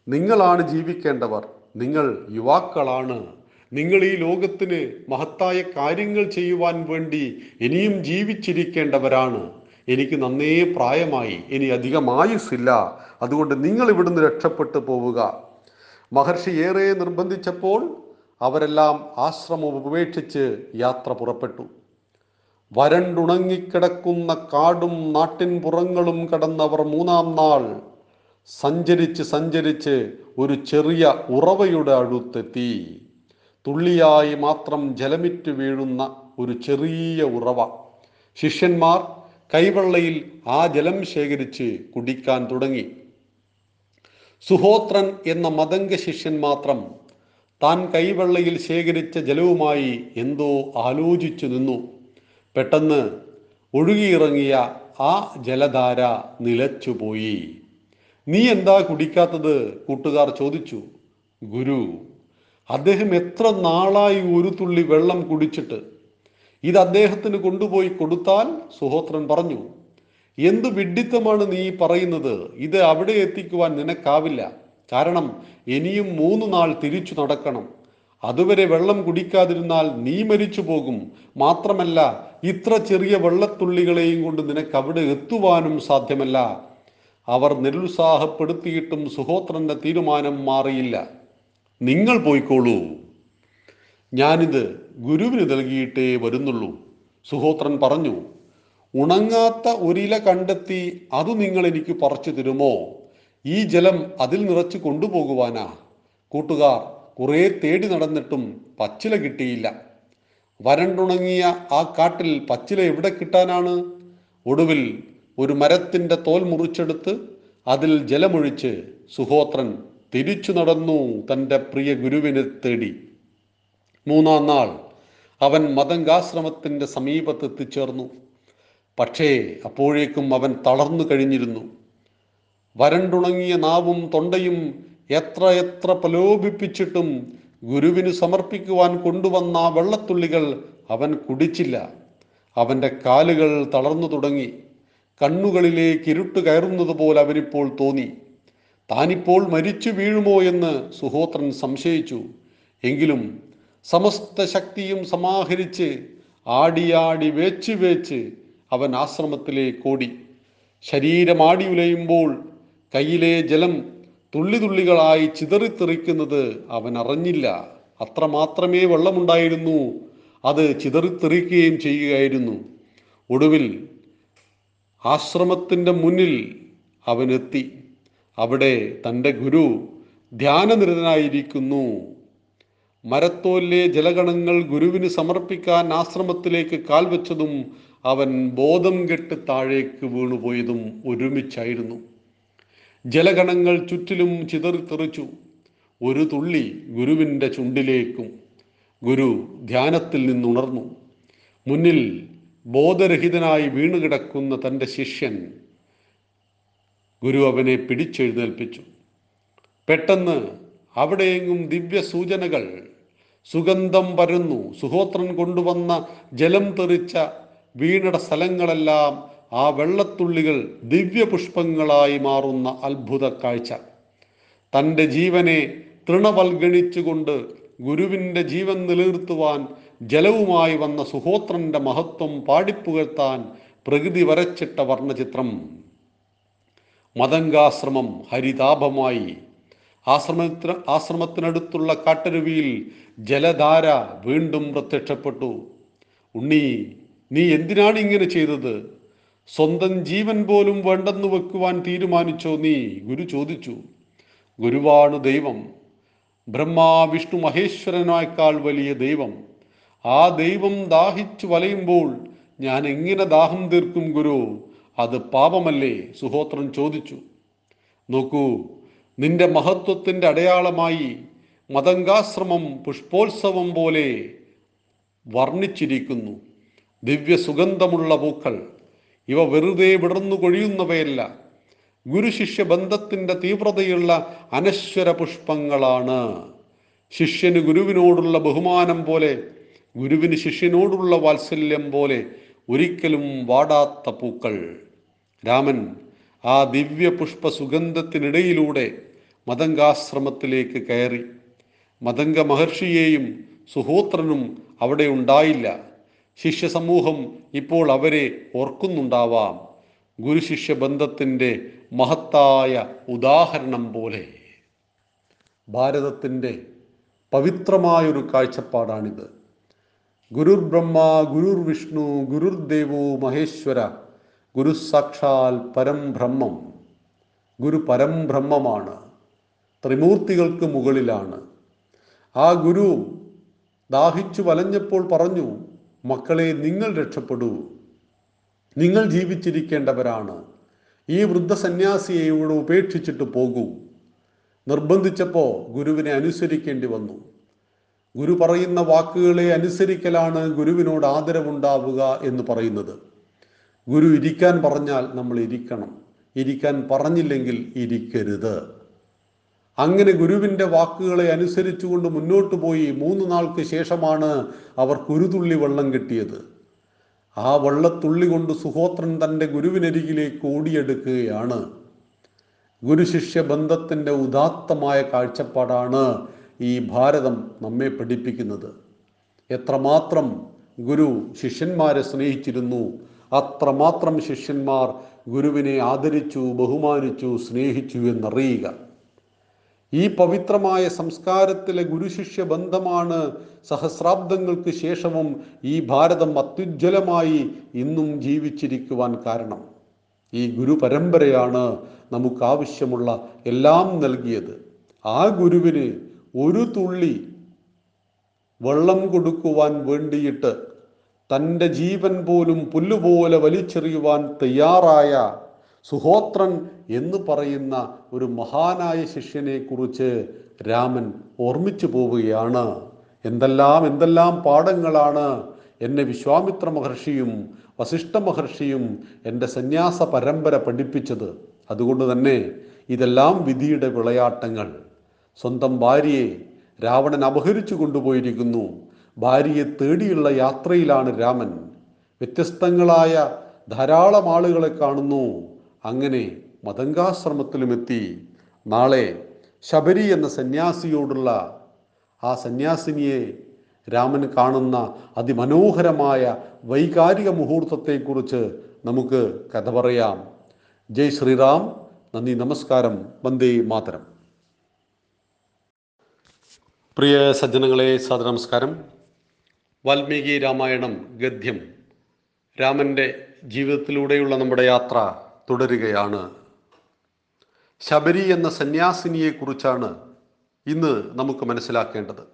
നിങ്ങളാണ് ജീവിക്കേണ്ടവർ നിങ്ങൾ യുവാക്കളാണ്. നിങ്ങൾ ഈ ലോകത്തിന് മഹത്തായ കാര്യങ്ങൾ ചെയ്യുവാൻ വേണ്ടി ഇനിയും ജീവിച്ചിരിക്കേണ്ടവരാണ്. എനിക്ക് നന്നേ പ്രായമായി ഇനി അധികം ആയുസ്സില്ല. അതുകൊണ്ട് നിങ്ങൾ ഇവിടുന്ന് രക്ഷപ്പെട്ടു പോവുക. മഹർഷി ഏറെ നിർബന്ധിച്ചപ്പോൾ അവരെല്ലാം ആശ്രമം ഉപേക്ഷിച്ച് യാത്ര പുറപ്പെട്ടു. വരണ്ടുണങ്ങിക്കിടക്കുന്ന കാടും നാട്ടിൻ പുറങ്ങളും കടന്നവർ മൂന്നാം നാൾ സഞ്ചരിച്ച് സഞ്ചരിച്ച് ഒരു ചെറിയ ഉറവയുടെ അടുത്തെത്തി. തുള്ളിയായി മാത്രം ജലമിറ്റ് വീഴുന്ന ഒരു ചെറിയ ഉറവ. ശിഷ്യന്മാർ കൈവെള്ളയിൽ ആ ജലം ശേഖരിച്ച് കുടിക്കാൻ തുടങ്ങി. സുഹോത്രൻ എന്ന മതംഗ ശിഷ്യൻ മാത്രം താൻ കൈവെള്ളയിൽ ശേഖരിച്ച ജലവുമായി എന്തോ ആലോചിച്ചു നിന്നു. പെട്ടെന്ന് ഒഴുകിയിറങ്ങിയ ആ ജലധാര നിലച്ചുപോയി നീ എന്താ കുടിക്കാത്തത്? കൂട്ടുകാർ ചോദിച്ചു. ഗുരു അദ്ദേഹം എത്ര നാളായി ഒരു തുള്ളി വെള്ളം കുടിച്ചിട്ട് ഇത് അദ്ദേഹത്തിന് കൊണ്ടുപോയി കൊടുത്താൽ സുഹോത്രൻ പറഞ്ഞു എന്ത് വിഡ്ഢിത്തമാണ് നീ പറയുന്നത്? ഇത് അവിടെ എത്തിക്കുവാൻ നിനക്കാവില്ല. കാരണം ഇനിയും മൂന്ന് നാൾ തിരിച്ചു നടക്കണം. അതുവരെ വെള്ളം കുടിക്കാതിരുന്നാൽ നീ മരിച്ചു പോകും. മാത്രമല്ല ഇത്ര ചെറിയ വെള്ളത്തുള്ളികളെയും കൊണ്ട് നിനക്ക് അവിടെ എത്തുവാനും സാധ്യമല്ല. അവർ നിരുത്സാഹപ്പെടുത്തിയിട്ടും സുഹോത്രന്റെ തീരുമാനം മാറിയില്ല. നിങ്ങൾ പോയിക്കോളൂ. ഞാനിത് ഗുരുവിന് നൽകിയിട്ടേ വരുന്നുള്ളൂ. സുഹോത്രൻ പറഞ്ഞു ഉണങ്ങാത്ത ഒരില കണ്ടെത്തി അത് നിങ്ങൾ എനിക്ക് പറിച്ചു തരുമോ? ഈ ജലം അതിൽ നിറച്ച് കൊണ്ടുപോകുവാനാ. കൂട്ടുകാർ കുറേ തേടി നടന്നിട്ടും പച്ചില കിട്ടിയില്ല. വരണ്ടുണങ്ങിയ ആ കാട്ടിൽ പച്ചില എവിടെ കിട്ടാനാണ്? ഒടുവിൽ ഒരു മരത്തിന്റെ തോൽ മുറിച്ചെടുത്ത് അതിൽ ജലമൊഴിച്ച് സുഹോത്രൻ തിരിച്ചു നടന്നു തന്റെ പ്രിയ ഗുരുവിനെ തേടി. മൂന്നാം നാൾ അവൻ മതങ്കാശ്രമത്തിന്റെ സമീപത്ത് എത്തിച്ചേർന്നു. പക്ഷേ അപ്പോഴേക്കും അവൻ തളർന്നു കഴിഞ്ഞിരുന്നു. വരണ്ടുണങ്ങിയ നാവും തൊണ്ടയും എത്ര എത്ര പ്രലോഭിപ്പിച്ചിട്ടും ഗുരുവിന് സമർപ്പിക്കുവാൻ കൊണ്ടുവന്ന വെള്ളത്തുള്ളികൾ അവൻ കുടിച്ചില്ല. അവന്റെ കാലുകൾ തളർന്നു തുടങ്ങി. കണ്ണുകളിലേക്ക് ഇരുട്ട് കയറുന്നത് പോലെ അവനിപ്പോൾ തോന്നി. താനിപ്പോൾ മരിച്ചു വീഴുമോ എന്ന് സുഹോത്രൻ സംശയിച്ചു. എങ്കിലും സമസ്ത ശക്തിയും സമാഹരിച്ച് ആടിയാടി വേച്ച് വേച്ച് അവൻ ആശ്രമത്തിലേക്ക് ഓടി ശരീരമാടി ഉലയുമ്പോൾ കയ്യിലെ ജലം തുള്ളി തുള്ളികളായി ചിതറിത്തെറിക്കുന്നത് അവൻ അറിഞ്ഞില്ല. അത്രമാത്രമേ വെള്ളമുണ്ടായിരുന്നു. അത് ചിതറിത്തെറിക്കുകയും ചെയ്യുകയായിരുന്നു. ഒടുവിൽ ആശ്രമത്തിന്റെ മുന്നിൽ അവനെത്തി അവിടെ തന്റെ ഗുരു ധ്യാനനിരതനായിരിക്കുന്നു. മരത്തോലിലെ ജലഗണങ്ങൾ ഗുരുവിന് സമർപ്പിക്കാൻ ആശ്രമത്തിലേക്ക് കാൽവെച്ചതും അവൻ ബോധം കെട്ട് താഴേക്ക് വീണുപോയതും ഒരുമിച്ചായിരുന്നു. ജലഗണങ്ങൾ ചുറ്റിലും ചിതറിത്തെറിച്ചു ഒരു തുള്ളി ഗുരുവിന്റെ ചുണ്ടിലേക്കും ഗുരു ധ്യാനത്തിൽ നിന്നുണർന്നു. മുന്നിൽ ബോധരഹിതനായി വീണുകിടക്കുന്ന തന്റെ ശിഷ്യൻ ഗുരു അവനെ പിടിച്ചെഴുന്നേൽപ്പിച്ചു. പെട്ടെന്ന് അവിടെയെങ്ങും ദിവ്യ സൂചനകൾ സുഗന്ധം പരന്നു സുഹോത്രൻ കൊണ്ടുവന്ന ജലം തെറിച്ച വീണട സ്ഥലങ്ങളെല്ലാം ആ വെള്ളത്തുള്ളികൾ ദിവ്യപുഷ്പങ്ങളായി മാറുന്ന അത്ഭുത കാഴ്ച. തന്റെ ജീവനെ തൃണവൽഗണിച്ചുകൊണ്ട് ഗുരുവിന്റെ ജീവൻ നിലനിർത്തുവാൻ ജലവുമായി വന്ന സുഹോത്രന്റെ മഹത്വം പാടിപ്പുകഴ്ത്താൻ പ്രകൃതി വരച്ചിട്ട വർണചിത്രം. മതങ്കാശ്രമം ഹരിതാഭമായി ആശ്രമത്തിന് ആശ്രമത്തിനടുത്തുള്ള കാട്ടരുവിയിൽ ജലധാര വീണ്ടും പ്രത്യക്ഷപ്പെട്ടു. ഉണ്ണി നീ എന്തിനാണ് ഇങ്ങനെ ചെയ്തത്? സ്വന്തം ജീവൻ പോലും വേണ്ടെന്ന് വെക്കുവാൻ തീരുമാനിച്ചോ നീ? ഗുരു ചോദിച്ചു. ഗുരുവാണ് ദൈവം. ബ്രഹ്മാ വിഷ്ണു മഹേശ്വരനേക്കാൾ വലിയ ദൈവം. ആ ദൈവം ദാഹിച്ചു വലയുമ്പോൾ ഞാൻ എങ്ങനെ ദാഹം തീർക്കും ഗുരു? അത് പാപമല്ലേ? സുഹോത്രൻ ചോദിച്ചു. നോക്കൂ നിന്റെ മഹത്വത്തിന്റെ അടയാളമായി മതങ്കാശ്രമം പുഷ്പോത്സവം പോലെ വർണിച്ചിരിക്കുന്നു. ദിവ്യ സുഗന്ധമുള്ള പൂക്കൾ. ഇവ വെറുതെ വിടർന്നു കൊഴിയുന്നവയല്ല. ഗുരുശിഷ്യ ബന്ധത്തിന്റെ തീവ്രതയുള്ള അനശ്വര പുഷ്പങ്ങളാണ്. ശിഷ്യന് ഗുരുവിനോടുള്ള ബഹുമാനം പോലെ ഗുരുവിന് ശിഷ്യനോടുള്ള വാത്സല്യം പോലെ ഒരിക്കലും വാടാത്ത പൂക്കൾ. രാമൻ ആ ദിവ്യ പുഷ്പ സുഗന്ധത്തിനിടയിലൂടെ മതങ്കാശ്രമത്തിലേക്ക് കയറി. മതംഗ മഹർഷിയെയും സുഹോത്രനും അവിടെ ഉണ്ടായില്ല. ശിഷ്യസമൂഹം ഇപ്പോൾ അവരെ ഓർക്കുന്നുണ്ടാവാം. ഗുരുശിഷ്യ ബന്ധത്തിന്റെ മഹത്തായ ഉദാഹരണം പോലെ. ഭാരതത്തിന്റെ പവിത്രമായൊരു കാഴ്ചപ്പാടാണിത്. ഗുരുർ ബ്രഹ്മ ഗുരുർ വിഷ്ണു ഗുരുർ ദേവോ മഹേശ്വര ഗുരുസാക്ഷാൽ പരം ബ്രഹ്മം ഗുരു പരം ബ്രഹ്മമാണ് ത്രിമൂർത്തികൾക്ക് മുകളിലാണ്. ആ ഗുരു ദാഹിച്ചു വലഞ്ഞപ്പോൾ പറഞ്ഞു മക്കളെ നിങ്ങൾ രക്ഷപ്പെടൂ. നിങ്ങൾ ജീവിച്ചിരിക്കേണ്ടവരാണ്. ഈ വൃദ്ധ ഇവിടെ ഉപേക്ഷിച്ചിട്ട് പോകൂ. നിർബന്ധിച്ചപ്പോൾ ഗുരുവിനെ അനുസരിക്കേണ്ടി വന്നു. ഗുരു പറയുന്ന വാക്കുകളെ അനുസരിക്കലാണ് ഗുരുവിനോട് ആദരവുണ്ടാവുക എന്ന് പറയുന്നത്. ഗുരു ഇരിക്കാൻ പറഞ്ഞാൽ നമ്മൾ ഇരിക്കണം. ഇരിക്കാൻ പറഞ്ഞില്ലെങ്കിൽ ഇരിക്കരുത്. അങ്ങനെ ഗുരുവിന്റെ വാക്കുകളെ അനുസരിച്ചുകൊണ്ട് മുന്നോട്ട് പോയി മൂന്ന് നാൾക്ക് ശേഷമാണ് അവർ കുരുതുള്ളി വെള്ളം കിട്ടിയത്. ആ വെള്ളത്തുള്ളി കൊണ്ട് സുഹോത്രൻ തന്റെ ഗുരുവിനരികിലേക്ക് ഓടിയെടുക്കുകയാണ്. ഗുരുശിഷ്യ ബന്ധത്തിന്റെ ഉദാത്തമായ കാഴ്ചപ്പാടാണ് ഈ ഭാരതം നമ്മെ പഠിപ്പിക്കുന്നത്. എത്രമാത്രം ഗുരു ശിഷ്യന്മാരെ സ്നേഹിച്ചിരുന്നു അത്രമാത്രം ശിഷ്യന്മാർ ഗുരുവിനെ ആദരിച്ചു ബഹുമാനിച്ചു സ്നേഹിച്ചു എന്നറിയുക. ഈ പവിത്രമായ സംസ്കാരത്തിലെ ഗുരുശിഷ്യ ബന്ധമാണ് സഹസ്രാബ്ദങ്ങൾക്ക് ശേഷവും ഈ ഭാരതം അത്യുജ്വലമായി ഇന്നും ജീവിച്ചിരിക്കുവാൻ കാരണം. ഈ ഗുരു പരമ്പരയാണ് നമുക്ക് ആവശ്യമുള്ള എല്ലാം നൽകിയത്. ആ ഗുരുവിന് ഒരു തുള്ളി വെള്ളം കൊടുക്കുവാൻ വേണ്ടിയിട്ട് തന്റെ ജീവൻ പോലും പുല്ലുപോലെ വലിച്ചെറിയുവാൻ തയ്യാറായ സുഹോത്രൻ എന്ന് പറയുന്ന ഒരു മഹാനായ ശിഷ്യനെ കുറിച്ച് രാമൻ ഓർമ്മിച്ചു പോവുകയാണ്. എന്തെല്ലാം എന്തെല്ലാം പാഠങ്ങളാണ് എന്നെ വിശ്വാമിത്ര മഹർഷിയും വസിഷ്ഠ മഹർഷിയും എന്റെ സന്യാസ പരമ്പര പഠിപ്പിച്ചത്. അതുകൊണ്ട് തന്നെ ഇതെല്ലാം വിധിയുടെ വിളയാട്ടങ്ങൾ. സ്വന്തം ഭാര്യയെ രാവണൻ അപഹരിച്ചു കൊണ്ടുപോയിരിക്കുന്നു. ഭാര്യയെ തേടിയുള്ള യാത്രയിലാണ് രാമൻ. വ്യത്യസ്തങ്ങളായ ധാരാളം ആളുകളെ കാണുന്നു. അങ്ങനെ മതങ്കാശ്രമത്തിലുമെത്തി നാളെ ശബരി എന്ന സന്യാസിയോടുള്ള ആ സന്യാസിനിയെ രാമൻ കാണുന്ന അതിമനോഹരമായ വൈകാരിക മുഹൂർത്തത്തെക്കുറിച്ച് നമുക്ക് കഥ പറയാം. ജയ് ശ്രീറാം. നന്ദി നമസ്കാരം. വന്ദേ മാതരം. പ്രിയ സജ്ജനങ്ങളെ നമസ്കാരം വാൽമീകി രാമായണം ഗദ്യം. രാമന്റെ ജീവിതത്തിലൂടെയുള്ള നമ്മുടെ യാത്ര തുടരുകയാണ്. ശബരി എന്ന സന്യാസിനിയെക്കുറിച്ചാണ് ഇന്ന് നമുക്ക് മനസ്സിലാക്കേണ്ടത്.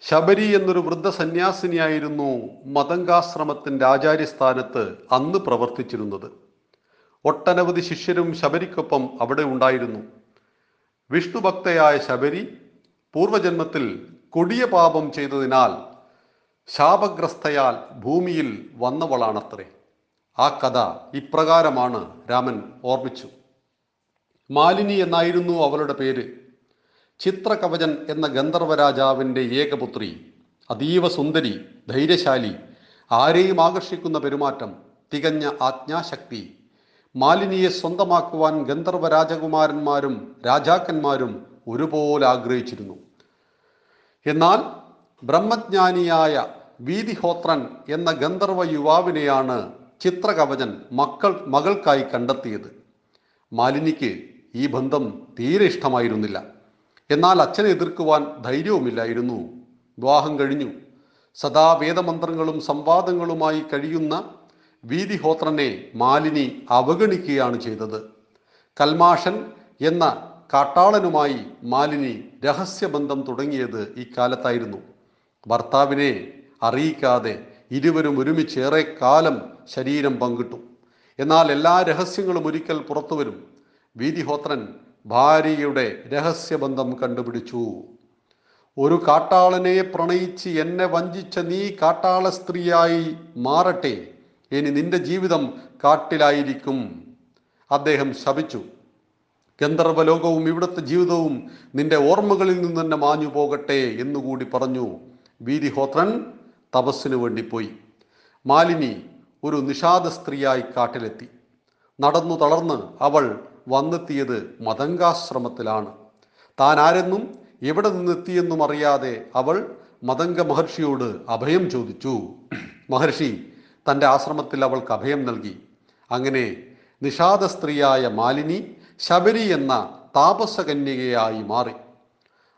ശബരി എന്നൊരു വൃദ്ധ സന്യാസിനിയായിരുന്നു മതങ്കാശ്രമത്തിന്റെ ആചാര്യസ്ഥാനത്ത് അന്ന് പ്രവർത്തിച്ചിരുന്നത്. ഒട്ടനവധി ശിഷ്യരും ശബരിക്കൊപ്പം അവിടെ ഉണ്ടായിരുന്നു. വിഷ്ണുഭക്തയായ ശബരി പൂർവജന്മത്തിൽ കൊടിയ പാപം ചെയ്തതിനാൽ ശാപഗ്രസ്തയാൽ ഭൂമിയിൽ വന്നവളാണത്രേ. ആ കഥ ഇപ്രകാരമാണ് രാമൻ ഓർമ്മിച്ചു. മാലിനി എന്നായിരുന്നു അവളുടെ പേര്. ചിത്രകവചൻ എന്ന ഗന്ധർവ രാജാവിന്റെ ഏകപുത്രി അതീവ സുന്ദരി ധൈര്യശാലി ആരെയും ആകർഷിക്കുന്ന പെരുമാറ്റം തികഞ്ഞ ആജ്ഞാശക്തി മാലിനിയെ സ്വന്തമാക്കുവാൻ ഗന്ധർവ രാജകുമാരന്മാരും രാജാക്കന്മാരും ഒരുപോലെ ആഗ്രഹിച്ചിരുന്നു. എന്നാൽ ബ്രഹ്മജ്ഞാനിയായ വീതിഹോത്രൻ എന്ന ഗന്ധർവ യുവാവിനെയാണ് ചിത്രകവചൻ മക്കൾ മകൾക്കായി കണ്ടെത്തിയത്. മാലിനിക്ക് ഈ ബന്ധം തീരെ ഇഷ്ടമായിരുന്നില്ല. എന്നാൽ അച്ഛനെ എതിർക്കുവാൻ ധൈര്യവുമില്ലായിരുന്നു. വിവാഹം കഴിഞ്ഞു. സദാ വേദമന്ത്രങ്ങളും സംവാദങ്ങളുമായി കഴിയുന്ന വീതിഹോത്രനെ മാലിനി അവഗണിക്കുകയാണ് ചെയ്തത്. കൽമാഷൻ എന്ന കാട്ടാളനുമായി മാലിനി രഹസ്യബന്ധം തുടങ്ങിയത് ഇക്കാലത്തായിരുന്നു ഭർത്താവിനെ അറിയിക്കാതെ ഇരുവരും ഒരുമിച്ച് കാലം ശരീരം പങ്കിട്ടു. എന്നാൽ എല്ലാ രഹസ്യങ്ങളും ഒരിക്കൽ പുറത്തുവരും വീതിഹോത്രൻ ഭാര്യയുടെ രഹസ്യബന്ധം കണ്ടുപിടിച്ചു. ഒരു കാട്ടാളനെ പ്രണയിച്ച് എന്നെ വഞ്ചിച്ച നീ കാട്ടാള സ്ത്രീയായി മാറട്ടെ. ഇനി നിന്റെ ജീവിതം കാട്ടിലായിരിക്കും. അദ്ദേഹം ശപിച്ചു. ഗന്ധർവലോകവും ഇവിടുത്തെ ജീവിതവും നിന്റെ ഓർമ്മകളിൽ നിന്ന് തന്നെ മാഞ്ഞു പോകട്ടെ എന്നുകൂടി പറഞ്ഞു. വീതിഹോത്രൻ തപസ്സിനു വേണ്ടി പോയി. മാലിനി ഒരു നിഷാദ സ്ത്രീയായി കാട്ടിലെത്തി. നടന്നു തളർന്ന് അവൾ വന്നെത്തിയത് മതങ്കാശ്രമത്തിലാണ് താൻ ആരെന്നും എവിടെ നിന്നെത്തിയെന്നും അറിയാതെ അവൾ മതംഗ മഹർഷിയോട് അഭയം ചോദിച്ചു. മഹർഷി തന്റെ ആശ്രമത്തിൽ അവൾക്ക് അഭയം നൽകി. അങ്ങനെ നിഷാദ സ്ത്രീയായ മാലിനി ശബരി എന്ന താപസകന്യകയായി മാറി.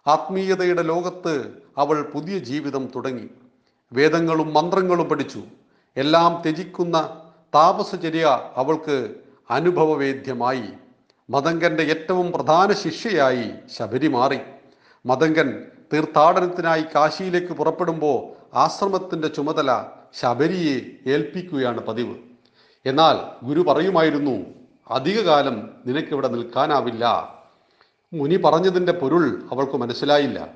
ആത്മീയതയുടെ ലോകത്ത് അവൾ പുതിയ ജീവിതം തുടങ്ങി. വേദങ്ങളും മന്ത്രങ്ങളും പഠിച്ചു. എല്ലാം ത്യജിക്കുന്ന താപസചര്യ അവൾക്ക് അനുഭവവേദ്യമായി. മതങ്കന്റെ ഏറ്റവും പ്രധാന ശിഷ്യയായി ശബരി മാറി. മതങ്കൻ തീർത്ഥാടനത്തിനായി കാശിയിലേക്ക് പുറപ്പെടുമ്പോൾ ആശ്രമത്തിന്റെ ചുമതല ശബരിയെ ഏൽപ്പിക്കുകയാണ് പതിവ്. എന്നാൽ ഗുരു പറയുമായിരുന്നു അധികകാലം നിനക്കിവിടെ നിൽക്കാനാവില്ല. മുനി പറഞ്ഞതിന്റെ പൊരുൾ അവൾക്ക് മനസ്സിലായില്ല.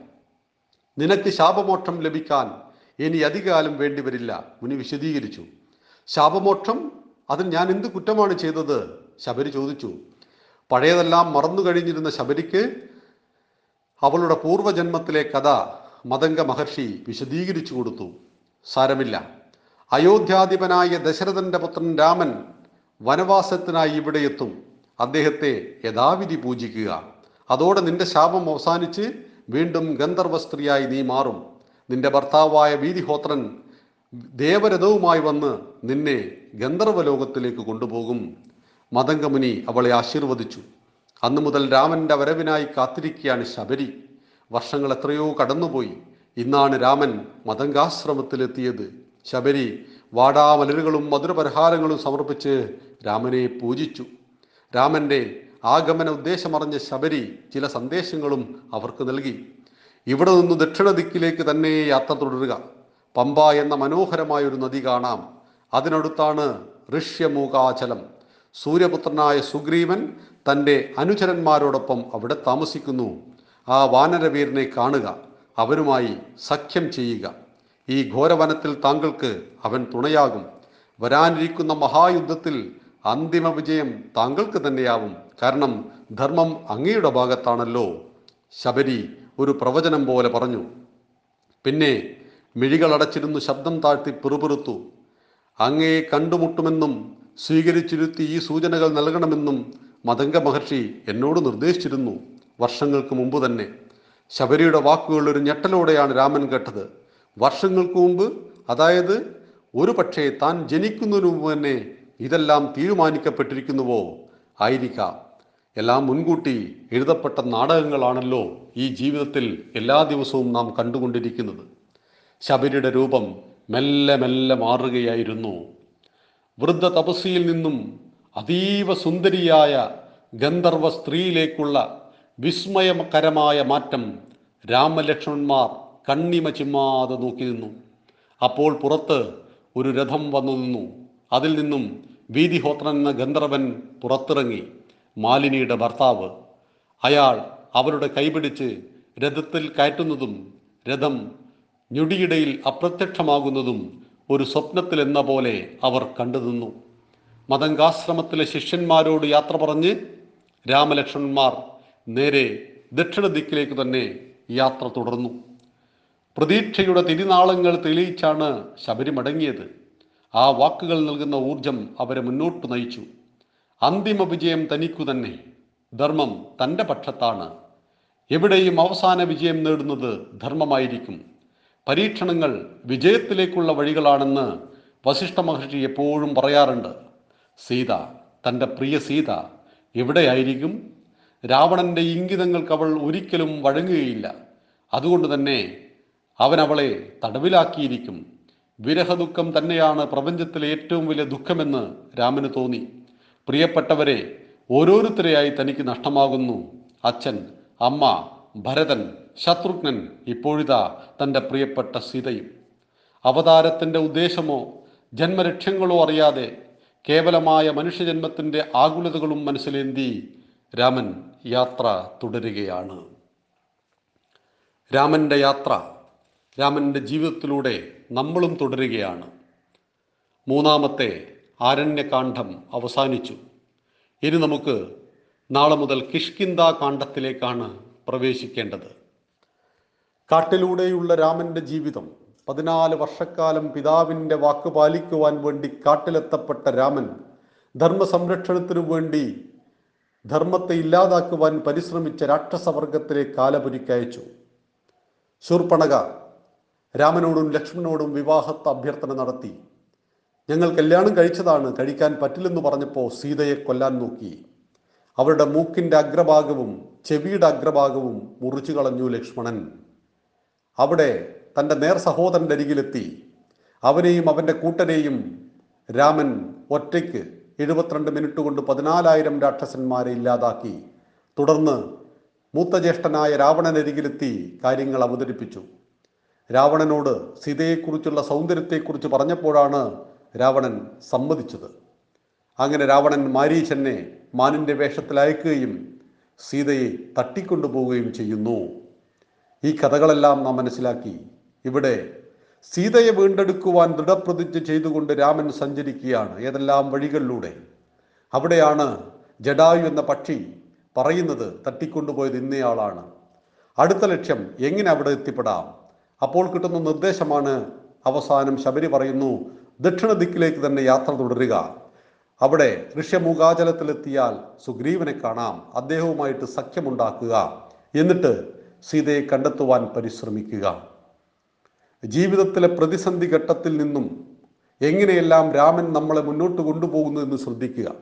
നിനക്ക് ശാപമോക്ഷം ലഭിക്കാൻ ഇനി അധികാലം വേണ്ടിവരില്ല മുനി വിശദീകരിച്ചു. ശാപമോക്ഷം? അതിൽ ഞാൻ എന്ത് കുറ്റമാണ് ചെയ്തത്? ശബരി ചോദിച്ചു. പഴയതെല്ലാം മറന്നു കഴിഞ്ഞിരുന്ന ശബരിക്ക് അവളുടെ പൂർവജന്മത്തിലെ കഥ മതംഗ മഹർഷി വിശദീകരിച്ചു കൊടുത്തു. സാരമില്ല. അയോധ്യാധിപനായ ദശരഥന്റെ പുത്രൻ രാമൻ വനവാസത്തിനായി ഇവിടെ എത്തും. അദ്ദേഹത്തെ യഥാവിധി പൂജിക്കുക. അതോടെ നിന്റെ ശാപം അവസാനിച്ച് വീണ്ടും ഗന്ധർവ സ്ത്രീയായി നീ മാറും. നിന്റെ ഭർത്താവായ വീതിഹോത്രൻ ദേവരഥവുമായി വന്ന് നിന്നെ ഗന്ധർവലോകത്തിലേക്ക് കൊണ്ടുപോകും. മതംഗമുനി അവളെ ആശീർവദിച്ചു. അന്നു മുതൽ രാമന്റെ വരവിനായി കാത്തിരിക്കുകയാണ് ശബരി. വർഷങ്ങൾ എത്രയോ കടന്നുപോയി. ഇന്നാണ് രാമൻ മതങ്കാശ്രമത്തിലെത്തിയത് ശബരി വാടാമലരുകളും മധുരപരിഹാരങ്ങളും സമർപ്പിച്ച് രാമനെ പൂജിച്ചു. രാമന്റെ ആഗമന ഉദ്ദേശമറിഞ്ഞ ശബരി ചില സന്ദേശങ്ങളും അവർക്ക് നൽകി. ഇവിടെ നിന്ന് ദക്ഷിണ ദിക്കിലേക്ക് തന്നെ യാത്ര തുടരുക. പമ്പ എന്ന മനോഹരമായ ഒരു നദി കാണാം. അതിനടുത്താണ് ഋഷ്യമൂകാചലം. സൂര്യപുത്രനായ സുഗ്രീവൻ തന്റെ അനുചരന്മാരോടൊപ്പം അവിടെ താമസിക്കുന്നു. ആ വാനരവീരനെ കാണുക അവരുമായി സഖ്യം ചെയ്യുക. ഈ ഘോരവനത്തിൽ താങ്കൾക്ക് അവൻ തുണയാകും. വരാനിരിക്കുന്ന മഹായുദ്ധത്തിൽ അന്തിമ വിജയം താങ്കൾക്ക് തന്നെയാവും. കാരണം ധർമ്മം അങ്ങയുടെ ഭാഗത്താണല്ലോ. ശബരി ഒരു പ്രവചനം പോലെ പറഞ്ഞു. പിന്നെ മിഴികളടച്ചിരുന്നു ശബ്ദം താഴ്ത്തി പിറുപിറുത്തു. അങ്ങേ കണ്ടുമുട്ടുമെന്നും സ്വീകരിച്ചിരുത്തി ഈ സൂചനകൾ നൽകണമെന്നും മതംഗ മഹർഷി എന്നോട് നിർദ്ദേശിച്ചിരുന്നു വർഷങ്ങൾക്ക് മുമ്പ് തന്നെ. ശബരിയുടെ വാക്കുകൾ ഒരു ഞെട്ടലോടെയാണ് രാമൻ കേട്ടത്. വർഷങ്ങൾക്ക് മുമ്പ് അതായത് ഒരു പക്ഷേ താൻ ജനിക്കുന്നതിന് മുമ്പ് തന്നെ ഇതെല്ലാം തീരുമാനിക്കപ്പെട്ടിരിക്കുന്നുവോ? ആയിരിക്കാം. എല്ലാം മുൻകൂട്ടി എഴുതപ്പെട്ട നാടകങ്ങളാണല്ലോ ഈ ജീവിതത്തിൽ എല്ലാ ദിവസവും നാം കണ്ടുകൊണ്ടിരിക്കുന്നത്. ശബരിയുടെ രൂപം മെല്ലെ മെല്ലെ മാറുകയായിരുന്നു. വൃദ്ധ തപസ്സിയിൽ നിന്നും അതീവ സുന്ദരിയായ ഗന്ധർവ സ്ത്രീയിലേക്കുള്ള വിസ്മയകരമായ മാറ്റം രാമലക്ഷ്മണന്മാർ കണ്ണിമ ചിമ്മാതെ നോക്കി നിന്നു. അപ്പോൾ പുറത്ത് ഒരു രഥം വന്നു നിന്നു. അതിൽ നിന്നും വീതിഹോത്രൻ എന്ന ഗന്ധർവൻ പുറത്തിറങ്ങി. മാലിനിയുടെ ഭർത്താവ്. അയാൾ അവരുടെ കൈപിടിച്ച് രഥത്തിൽ കയറ്റുന്നതും രഥം ഞൊടിയിടയിൽ അപ്രത്യക്ഷമാകുന്നതും ഒരു സ്വപ്നത്തിലെന്ന പോലെ അവർ കണ്ടുനിന്നു മതങ്കാശ്രമത്തിലെ ശിഷ്യന്മാരോട് യാത്ര പറഞ്ഞ് രാമലക്ഷ്മണന്മാർ നേരെ ദക്ഷിണ ദിക്കിലേക്ക് തന്നെ യാത്ര തുടർന്നു. പ്രതീക്ഷയുടെ തിരിനാളങ്ങൾ തെളിയിച്ചാണ് ശബരി മടങ്ങിയത് ആ വാക്കുകൾ നൽകുന്ന ഊർജം അവരെ മുന്നോട്ട് നയിച്ചു. അന്തിമ വിജയം തനിക്കു തന്നെ. ധർമ്മം തന്റെ പക്ഷത്താണ്. എവിടെയും അവസാന വിജയം നേടുന്നത് ധർമ്മമായിരിക്കും. പരീക്ഷണങ്ങൾ വിജയത്തിലേക്കുള്ള വഴികളാണെന്ന് വസിഷ്ഠ മഹർഷി എപ്പോഴും പറയാറുണ്ട്. സീത തന്റെ പ്രിയ സീത എവിടെയായിരിക്കും? രാവണന്റെ ഇംഗിതങ്ങൾക്ക് അവൾ ഒരിക്കലും വഴങ്ങുകയില്ല. അതുകൊണ്ട് തന്നെ അവൻ അവളെ തടവിലാക്കിയിരിക്കും. വിരഹദുഃഖം തന്നെയാണ് പ്രപഞ്ചത്തിലെ ഏറ്റവും വലിയ ദുഃഖമെന്ന് രാമന് തോന്നി. പ്രിയപ്പെട്ടവരെ ഓരോരുത്തരെയായി തനിക്ക് നഷ്ടമാകുന്നു അച്ഛൻ അമ്മ ഭരതൻ ശത്രുഘ്നൻ ഇപ്പോഴിതാ തന്റെ പ്രിയപ്പെട്ട സീതയും. അവതാരത്തിന്റെ ഉദ്ദേശമോ ജന്മലക്ഷ്യങ്ങളോ അറിയാതെ കേവലമായ മനുഷ്യജന്മത്തിന്റെ ആകുലതകളും മനസ്സിലേന്തി രാമൻ യാത്ര തുടരുകയാണ്. രാമന്റെ യാത്ര രാമന്റെ ജീവിതത്തിലൂടെ നമ്മളും തുടരുകയാണ്. മൂന്നാമത്തെ ആരണ്യകാന്ഡം അവസാനിച്ചു. ഇനി നമുക്ക് നാളെ മുതൽ കിഷ്കിന്ദ കാണ്ഡത്തിലേക്കാണ് പ്രവേശിക്കേണ്ടത്. കാട്ടിലൂടെയുള്ള രാമന്റെ ജീവിതം പതിനാല് വർഷക്കാലം പിതാവിന്റെ വാക്ക് പാലിക്കുവാൻ വേണ്ടി കാട്ടിലെത്തപ്പെട്ട രാമൻ ധർമ്മ സംരക്ഷണത്തിനു വേണ്ടി ധർമ്മത്തെ ഇല്ലാതാക്കുവാൻ പരിശ്രമിച്ച രാക്ഷസവർഗത്തിലെ കാലപുരിക്കയച്ചു ശൂർപ്പണക രാമനോടും ലക്ഷ്മണനോടും വിവാഹത്തെ അഭ്യർത്ഥന നടത്തി. ഞങ്ങൾ കല്യാണം കഴിച്ചതാണ് കഴിക്കാൻ പറ്റില്ലെന്ന് പറഞ്ഞപ്പോൾ സീതയെ കൊല്ലാൻ നോക്കി. അവരുടെ മൂക്കിന്റെ അഗ്രഭാഗവും ചെവിയുടെ അഗ്രഭാഗവും മുറിച്ചു കളഞ്ഞു ലക്ഷ്മണൻ. അവിടെ തന്റെ നേർ സഹോദരന്റെ അരികിലെത്തി. അവനെയും അവന്റെ കൂട്ടരെയും രാമൻ ഒറ്റയ്ക്ക് എഴുപത്തിരണ്ട് മിനിറ്റ് കൊണ്ട് പതിനാലായിരം രാക്ഷസന്മാരെ ഇല്ലാതാക്കി. തുടർന്ന് മൂത്തജ്യേഷ്ഠനായ രാവണനരികിലെത്തി കാര്യങ്ങൾ അവതരിപ്പിച്ചു. രാവണനോട് സീതയെക്കുറിച്ചുള്ള സൗന്ദര്യത്തെക്കുറിച്ച് പറഞ്ഞപ്പോഴാണ് രാവണൻ സമ്മതിച്ചത്. അങ്ങനെ രാവണൻ മാരീചനെ മാനിന്റെ വേഷത്തിൽ അയക്കുകയും സീതയെ തട്ടിക്കൊണ്ടുപോവുകയും ചെയ്യുന്നു. ഈ കഥകളെല്ലാം നാം മനസ്സിലാക്കി. ഇവിടെ സീതയെ വീണ്ടെടുക്കുവാൻ ദൃഢപ്രതിജ്ഞ ചെയ്തുകൊണ്ട് രാമൻ സഞ്ചരിക്കുകയാണ് ഏതെല്ലാം വഴികളിലൂടെ. അവിടെയാണ് ജഡായു എന്ന പക്ഷി പറയുന്നത് തട്ടിക്കൊണ്ടുപോയത് ഇന്നയാളാണ് അടുത്ത ലക്ഷ്യം എങ്ങനെ അവിടെ എത്തിപ്പെടാം? അപ്പോൾ കിട്ടുന്ന നിർദ്ദേശമാണ് അവസാനം ശബരി പറയുന്നു ദക്ഷിണ ദിക്കിലേക്ക് തന്നെ യാത്ര തുടരുക. അവിടെ ഋഷ്യമൂകാചലത്തിലെത്തിയാൽ സുഗ്രീവനെ കാണാം. അദ്ദേഹവുമായിട്ട് സഖ്യമുണ്ടാക്കുക. എന്നിട്ട് സീതയെ കണ്ടെത്തുവാൻ പരിശ്രമിക്കുക. ജീവിതത്തിലെ പ്രതിസന്ധി ഘട്ടത്തിൽ നിന്നും എങ്ങനെയെല്ലാം രാമൻ നമ്മളെ മുന്നോട്ട് കൊണ്ടുപോകുന്നു എന്ന് ശ്രദ്ധിക്കുക.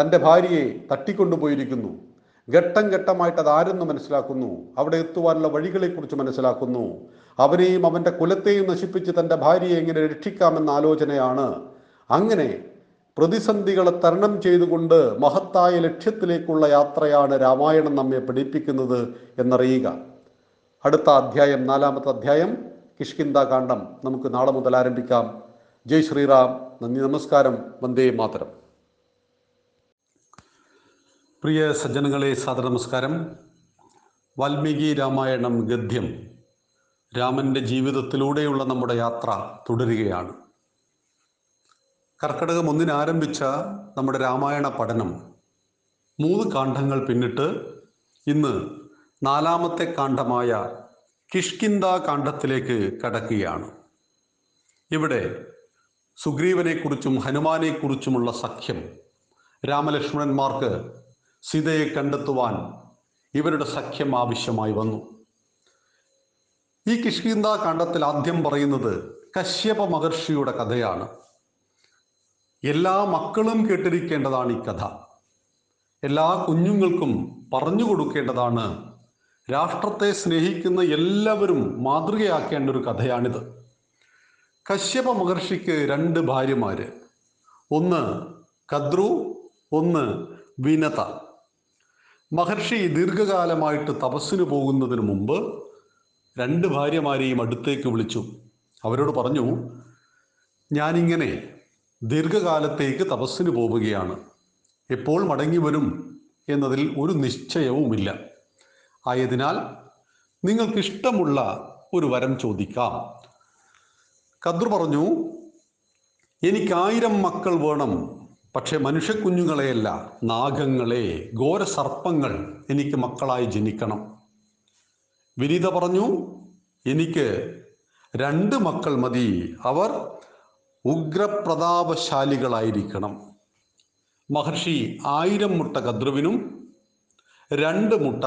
തന്റെ ഭാര്യയെ തട്ടിക്കൊണ്ടുപോയിരിക്കുന്നു. ഘട്ടം ഘട്ടമായിട്ട് അതാരെന്ന് മനസ്സിലാക്കുന്നു? അവിടെ എത്തുവാനുള്ള വഴികളെക്കുറിച്ച് മനസ്സിലാക്കുന്നു. അവനെയും അവന്റെ കുലത്തെയും നശിപ്പിച്ച് തന്റെ ഭാര്യയെ എങ്ങനെ രക്ഷിക്കാമെന്ന ആലോചനയാണ്. അങ്ങനെ പ്രതിസന്ധികളെ തരണം ചെയ്തുകൊണ്ട് മഹത്തായ ലക്ഷ്യത്തിലേക്കുള്ള യാത്രയാണ് രാമായണം നമ്മെ പഠിപ്പിക്കുന്നത് എന്നറിയുക. അടുത്ത അധ്യായം നാലാമത്തെ അധ്യായം കിഷ്കിന്ദ കാണ്ഡം. നമുക്ക് നാളെ മുതൽ ആരംഭിക്കാം. ജയ് ശ്രീറാം. നന്ദി നമസ്കാരം. വന്ദേ മാതരം. പ്രിയ സജ്ജനങ്ങളെ സാദര നമസ്കാരം. വാൽമീകി രാമായണം ഗദ്യം രാമന്റെ ജീവിതത്തിലൂടെയുള്ള നമ്മുടെ യാത്ര തുടരുകയാണ്. കർക്കടകം ഒന്നിന് ആരംഭിച്ച നമ്മുടെ രാമായണ പഠനം മൂന്ന് കാണ്ഡങ്ങൾ പിന്നിട്ട് ഇന്ന് നാലാമത്തെ കാണ്ഡമായ കിഷ്കിന്ദ കാണ്ഡത്തിലേക്ക് കടക്കുകയാണ്. ഇവിടെ സുഗ്രീവനെക്കുറിച്ചും ഹനുമാനെക്കുറിച്ചുമുള്ള സഖ്യം രാമലക്ഷ്മണന്മാർക്ക് സീതയെ കണ്ടെത്തുവാൻ ഇവരുടെ സഖ്യം ആവശ്യമായി വന്നു. ഈ കിഷ്കിന്ദ കാണ്ഡത്തിൽ ആദ്യം പറയുന്നത് കശ്യപ മഹർഷിയുടെ കഥയാണ്. എല്ലാ മക്കളും കേട്ടിരിക്കേണ്ടതാണ് ഈ കഥ. എല്ലാ കുഞ്ഞുങ്ങൾക്കും പറഞ്ഞു കൊടുക്കേണ്ടതാണ് രാഷ്ട്രത്തെ സ്നേഹിക്കുന്ന എല്ലാവരും മാതൃകയാക്കേണ്ട ഒരു കഥയാണിത്. കശ്യപ മഹർഷിക്ക് രണ്ട് ഭാര്യമാര്. ഒന്ന് കദ്രു ഒന്ന് വിനത. മഹർഷി ദീർഘകാലമായിട്ട് തപസ്സിന് പോകുന്നതിന് മുമ്പ് രണ്ട് ഭാര്യമാരെയും അടുത്തേക്ക് വിളിച്ചു. അവരോട് പറഞ്ഞു ഞാനിങ്ങനെ ദീർഘകാലത്തേക്ക് തപസ്സിന് പോവുകയാണ്. എപ്പോൾ മടങ്ങി വരും എന്നതിൽ ഒരു നിശ്ചയവുമില്ല. ആയതിനാൽ നിങ്ങൾക്കിഷ്ടമുള്ള ഒരു വരം ചോദിക്കാം. കദ്രു പറഞ്ഞു എനിക്കായിരം മക്കൾ വേണം. പക്ഷെ മനുഷ്യക്കുഞ്ഞുങ്ങളെയല്ല നാഗങ്ങളെ ഘോര സർപ്പങ്ങൾ എനിക്ക് മക്കളായി ജനിക്കണം. വിനീത പറഞ്ഞു എനിക്ക് രണ്ട് മക്കൾ മതി അവർ ഉഗ്രപ്രതാപശാലികളായിരിക്കണം. മഹർഷി ആയിരം മുട്ട കദ്രുവിനും രണ്ട് മുട്ട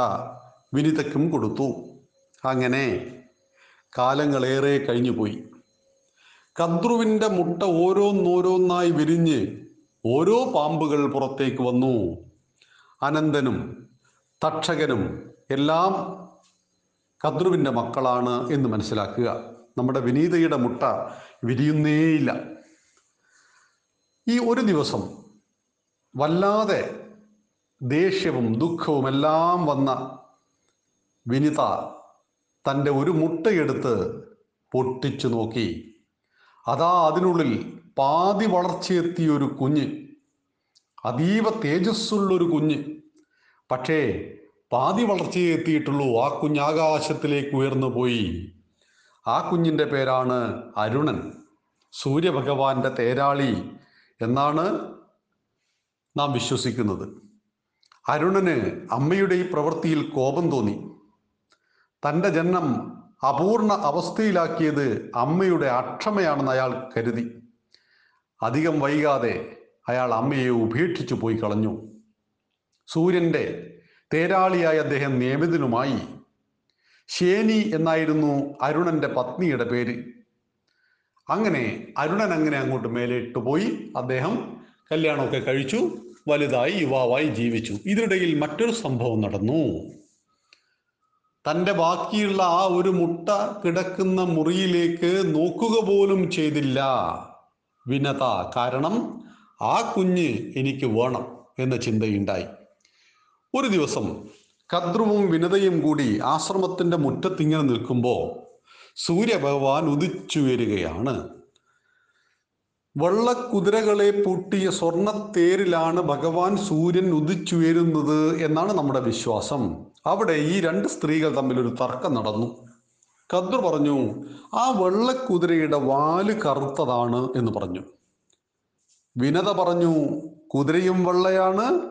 വിനിതയ്ക്കും കൊടുത്തു. അങ്ങനെ കാലങ്ങളേറെ കഴിഞ്ഞുപോയി. കദ്രുവിന്റെ മുട്ട ഓരോന്നോരോന്നായി വിരിഞ്ഞ് ഓരോ പാമ്പുകൾ പുറത്തേക്ക് വന്നു. അനന്തനും തക്ഷകനും എല്ലാം കദ്രുവിന്റെ മക്കളാണ് എന്ന് മനസ്സിലാക്കുക. നമ്മുടെ വിനീതയുടെ മുട്ട വിരിയുന്നേയില്ല. ഈ ഒരു ദിവസം വല്ലാതെ ദേഷ്യവും ദുഃഖവും എല്ലാം വന്ന വിനിത തന്റെ ഒരു മുട്ടയെടുത്ത് പൊട്ടിച്ചു നോക്കി. അതാ അതിനുള്ളിൽ പാതി വളർച്ചയെത്തിയ ഒരു കുഞ്ഞ് അതീവ തേജസ്സുള്ളൊരു കുഞ്ഞ്. പക്ഷേ പാതി വളർച്ചയെ എത്തിയിട്ടുള്ളൂ ആ കുഞ്ഞ് ആകാശത്തിലേക്ക് ഉയർന്നു പോയി. ആ കുഞ്ഞിന്റെ പേരാണ് അരുണൻ. സൂര്യഭഗവാന്റെ തേരാളി എന്നാണ് നാം വിശ്വസിക്കുന്നത്. അരുണന് അമ്മയുടെ ഈ പ്രവൃത്തിയിൽ കോപം തോന്നി. തന്റെ ജന്മം അപൂർണ അവസ്ഥയിലാക്കിയത് അമ്മയുടെ അക്ഷമയാണെന്ന് അയാൾ കരുതി. അധികം വൈകാതെ അയാൾ അമ്മയെ ഉപേക്ഷിച്ചു പോയി കളഞ്ഞു. സൂര്യന്റെ തേരാളിയായ അദ്ദേഹം നിയമിതനുമായി ശേനി എന്നായിരുന്നു അരുണന്റെ പത്നിയുടെ പേര്. അങ്ങനെ അരുണൻ അങ്ങനെ അങ്ങോട്ട് മേലിട്ട് പോയി. അദ്ദേഹം കല്യാണമൊക്കെ കഴിച്ചു വലുതായി യുവാവായി ജീവിച്ചു. ഇതിനിടയിൽ മറ്റൊരു സംഭവം നടന്നു. തന്റെ ബാക്കിയുള്ള ആ ഒരു മുട്ട കിടക്കുന്ന മുറിയിലേക്ക് നോക്കുക പോലും ചെയ്തില്ല. വിനത. കാരണം ആ കുഞ്ഞ് എനിക്ക് വേണം എന്ന ചിന്തയുണ്ടായി. ഒരു ദിവസം കദ്രുവും വിനതയും കൂടി ആശ്രമത്തിന്റെ മുറ്റത്തിങ്ങനെ നിൽക്കുമ്പോൾ സൂര്യഭഗവാൻ ഉദിച്ചുയരുകയാണ് വെള്ളക്കുതിരകളെ പൂട്ടിയ സ്വർണത്തേരിലാണ് ഭഗവാൻ സൂര്യൻ ഉദിച്ചുയരുന്നത് എന്നാണ് നമ്മുടെ വിശ്വാസം. അവിടെ ഈ രണ്ട് സ്ത്രീകൾ തമ്മിൽ ഒരു തർക്കം നടന്നു. കദ്രു പറഞ്ഞു ആ വെള്ളക്കുതിരയുടെ വാൽ കറുത്തതാണ് എന്ന് പറഞ്ഞു. വിനത പറഞ്ഞു കുതിരയും വെള്ളയാണ്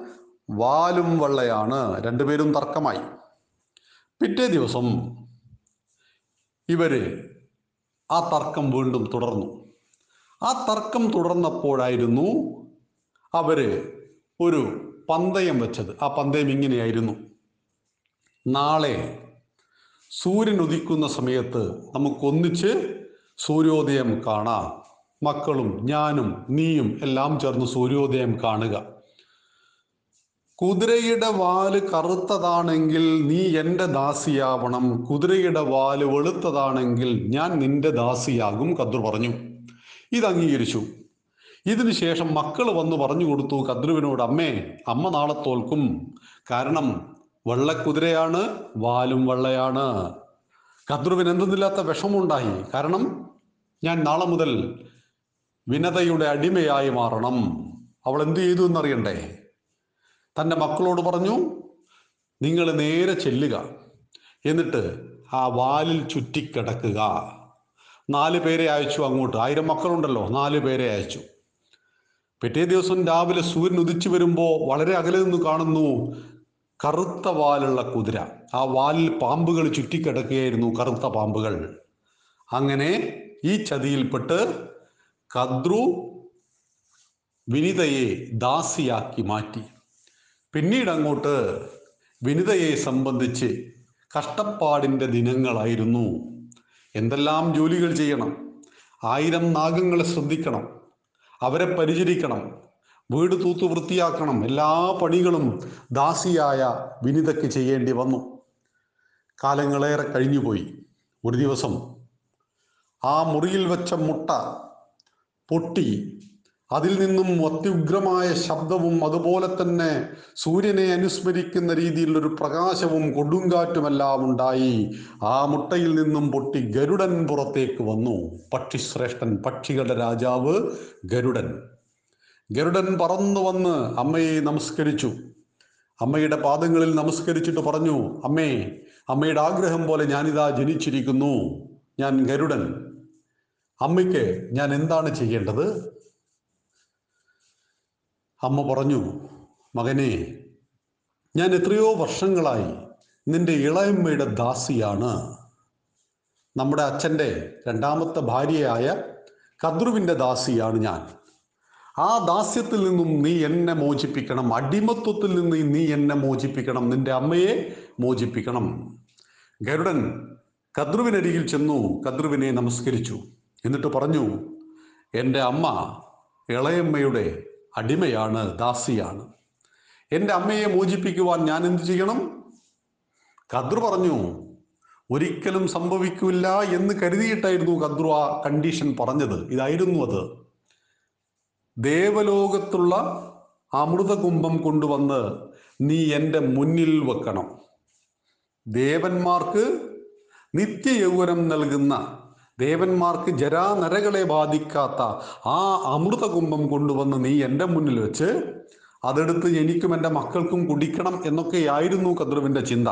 വാലും വെള്ളയാണ്. രണ്ടുപേരും തർക്കമായി. പിറ്റേ ദിവസം ഇവർ ആ തർക്കം വീണ്ടും തുടർന്നു. ആ തർക്കം തുടർന്നപ്പോഴായിരുന്നു അവർ ഒരു പന്തയം വെച്ചത്. ആ പന്തയം ഇങ്ങനെയായിരുന്നു. നാളെ സൂര്യൻ ഉദിക്കുന്ന സമയത്ത് നമുക്കൊന്നിച്ച് സൂര്യോദയം കാണാം. മക്കളും ഞാനും നീയും എല്ലാം ചേർന്ന് സൂര്യോദയം കാണുക. കുതിരയുടെ വാൽ കറുത്തതാണെങ്കിൽ നീ എന്റെ ദാസിയാവണം. കുതിരയുടെ വാൽ വെളുത്തതാണെങ്കിൽ ഞാൻ നിന്റെ ദാസിയാകും കദ്രു പറഞ്ഞു. ഇത് അംഗീകരിച്ചു. ഇതിനുശേഷം മക്കൾ വന്ന് പറഞ്ഞു കൊടുത്തു കദ്രുവിനോട് അമ്മേ അമ്മ നാളെ തോൽക്കും. കാരണം വെള്ളക്കുതിരയാണ് വാലും വള്ളയാണ്. കദ്രുവിന് എന്തെന്നില്ലാത്ത വിഷമമുണ്ടായി. കാരണം ഞാൻ നാളെ മുതൽ വിനതയുടെ അടിമയായി മാറണം. അവൾ എന്ത് ചെയ്തു എന്നറിയണ്ടേ? തന്റെ മക്കളോട് പറഞ്ഞു നിങ്ങൾ നേരെ ചെല്ലുക. എന്നിട്ട് ആ വാലിൽ ചുറ്റിക്കിടക്കുക. നാല് പേരെ അയച്ചു അങ്ങോട്ട്. ആയിരം മക്കളുണ്ടല്ലോ നാല് പേരെ അയച്ചു. പിറ്റേ ദിവസം രാവിലെ സൂര്യൻ ഉദിച്ചു വരുമ്പോൾ വളരെ അകലെ നിന്ന് കാണുന്നു കറുത്ത വാലുള്ള കുതിര. ആ വാലിൽ പാമ്പുകൾ ചുറ്റിക്കിടക്കുകയായിരുന്നു കറുത്ത പാമ്പുകൾ. അങ്ങനെ ഈ ചതിയിൽപ്പെട്ട് കദ്രു വിനിതയെ ദാസിയാക്കി മാറ്റി. പിന്നീട് അങ്ങോട്ട് വിനിതയെ സംബന്ധിച്ച് കഷ്ടപ്പാടിന്റെ ദിനങ്ങളായിരുന്നു. എന്തെല്ലാം ജോലികൾ ചെയ്യണം? ആയിരം നാഗങ്ങളെ ശ്രദ്ധിക്കണം. അവരെ പരിചരിക്കണം. വീട് തൂത്ത് വൃത്തിയാക്കണം. എല്ലാ പണികളും ദാസിയായ വിനിതയ്ക്ക് ചെയ്യേണ്ടി വന്നു. കാലങ്ങളേറെ കഴിഞ്ഞുപോയി. ഒരു ദിവസം ആ മുറിയിൽ വെച്ച മുട്ട പൊട്ടി. അതിൽ നിന്നും അത്യുഗ്രമായ ശബ്ദവും അതുപോലെ തന്നെ സൂര്യനെ അനുസ്മരിക്കുന്ന രീതിയിലൊരു പ്രകാശവും കൊടുങ്കാറ്റുമെല്ലാം ഉണ്ടായി. ആ മുട്ടയിൽ നിന്നും പൊട്ടി ഗരുഡൻ പുറത്തേക്ക് വന്നു. പക്ഷിശ്രേഷ്ഠൻ പക്ഷികളുടെ രാജാവ് ഗരുഡൻ. ഗരുഡൻ പറന്നു വന്ന് അമ്മയെ നമസ്കരിച്ചു. അമ്മയുടെ പാദങ്ങളിൽ നമസ്കരിച്ചിട്ട് പറഞ്ഞു അമ്മേ അമ്മയുടെ ആഗ്രഹം പോലെ ഞാനിതാ ജനിച്ചിരിക്കുന്നു. ഞാൻ ഗരുഡൻ. അമ്മയ്ക്ക് ഞാൻ എന്താണ് ചെയ്യേണ്ടത്? അമ്മ പറഞ്ഞു മകനെ ഞാൻ എത്രയോ വർഷങ്ങളായി നിന്റെ ഇളയമ്മയുടെ ദാസിയാണ്. നമ്മുടെ അച്ഛന്റെ രണ്ടാമത്തെ ഭാര്യയായ കദ്രുവിന്റെ ദാസിയാണ് ഞാൻ. ആ ദാസ്യത്തിൽ നിന്നും നീ എന്നെ മോചിപ്പിക്കണം. അടിമത്വത്തിൽ നിന്ന് നീ എന്നെ മോചിപ്പിക്കണം. നിന്റെ അമ്മയെ മോചിപ്പിക്കണം. ഗരുഡൻ കദ്രുവിനരികിൽ ചെന്നു കദ്രുവിനെ നമസ്കരിച്ചു. എന്നിട്ട് പറഞ്ഞു എന്റെ അമ്മ ഇളയമ്മയുടെ അടിമയാണ് ദാസിയാണ്. എന്റെ അമ്മയെ മോചിപ്പിക്കുവാൻ ഞാൻ എന്തു ചെയ്യണം? കദ്രു പറഞ്ഞു ഒരിക്കലും സംഭവിക്കില്ല എന്ന് കരുതിയിട്ടായിരുന്നു കദ്രു ആ കണ്ടീഷൻ പറഞ്ഞത്. ഇതായിരുന്നു അത്. ദേവലോകത്തുള്ള അമൃതകുംഭം കൊണ്ടുവന്ന് നീ എന്റെ മുന്നിൽ വെക്കണം. ദേവന്മാർക്ക് നിത്യയൗവനം നൽകുന്ന ദേവന്മാർക്ക് ജരാനരകളെ ബാധിക്കാത്ത ആ അമൃതകുംഭം കൊണ്ടുവന്ന് നീ എന്റെ മുന്നിൽ വെച്ച് അതെടുത്ത് എനിക്കും എന്റെ മക്കൾക്കും കുടിക്കണം എന്നൊക്കെയായിരുന്നു കദ്രുവിന്റെ ചിന്ത.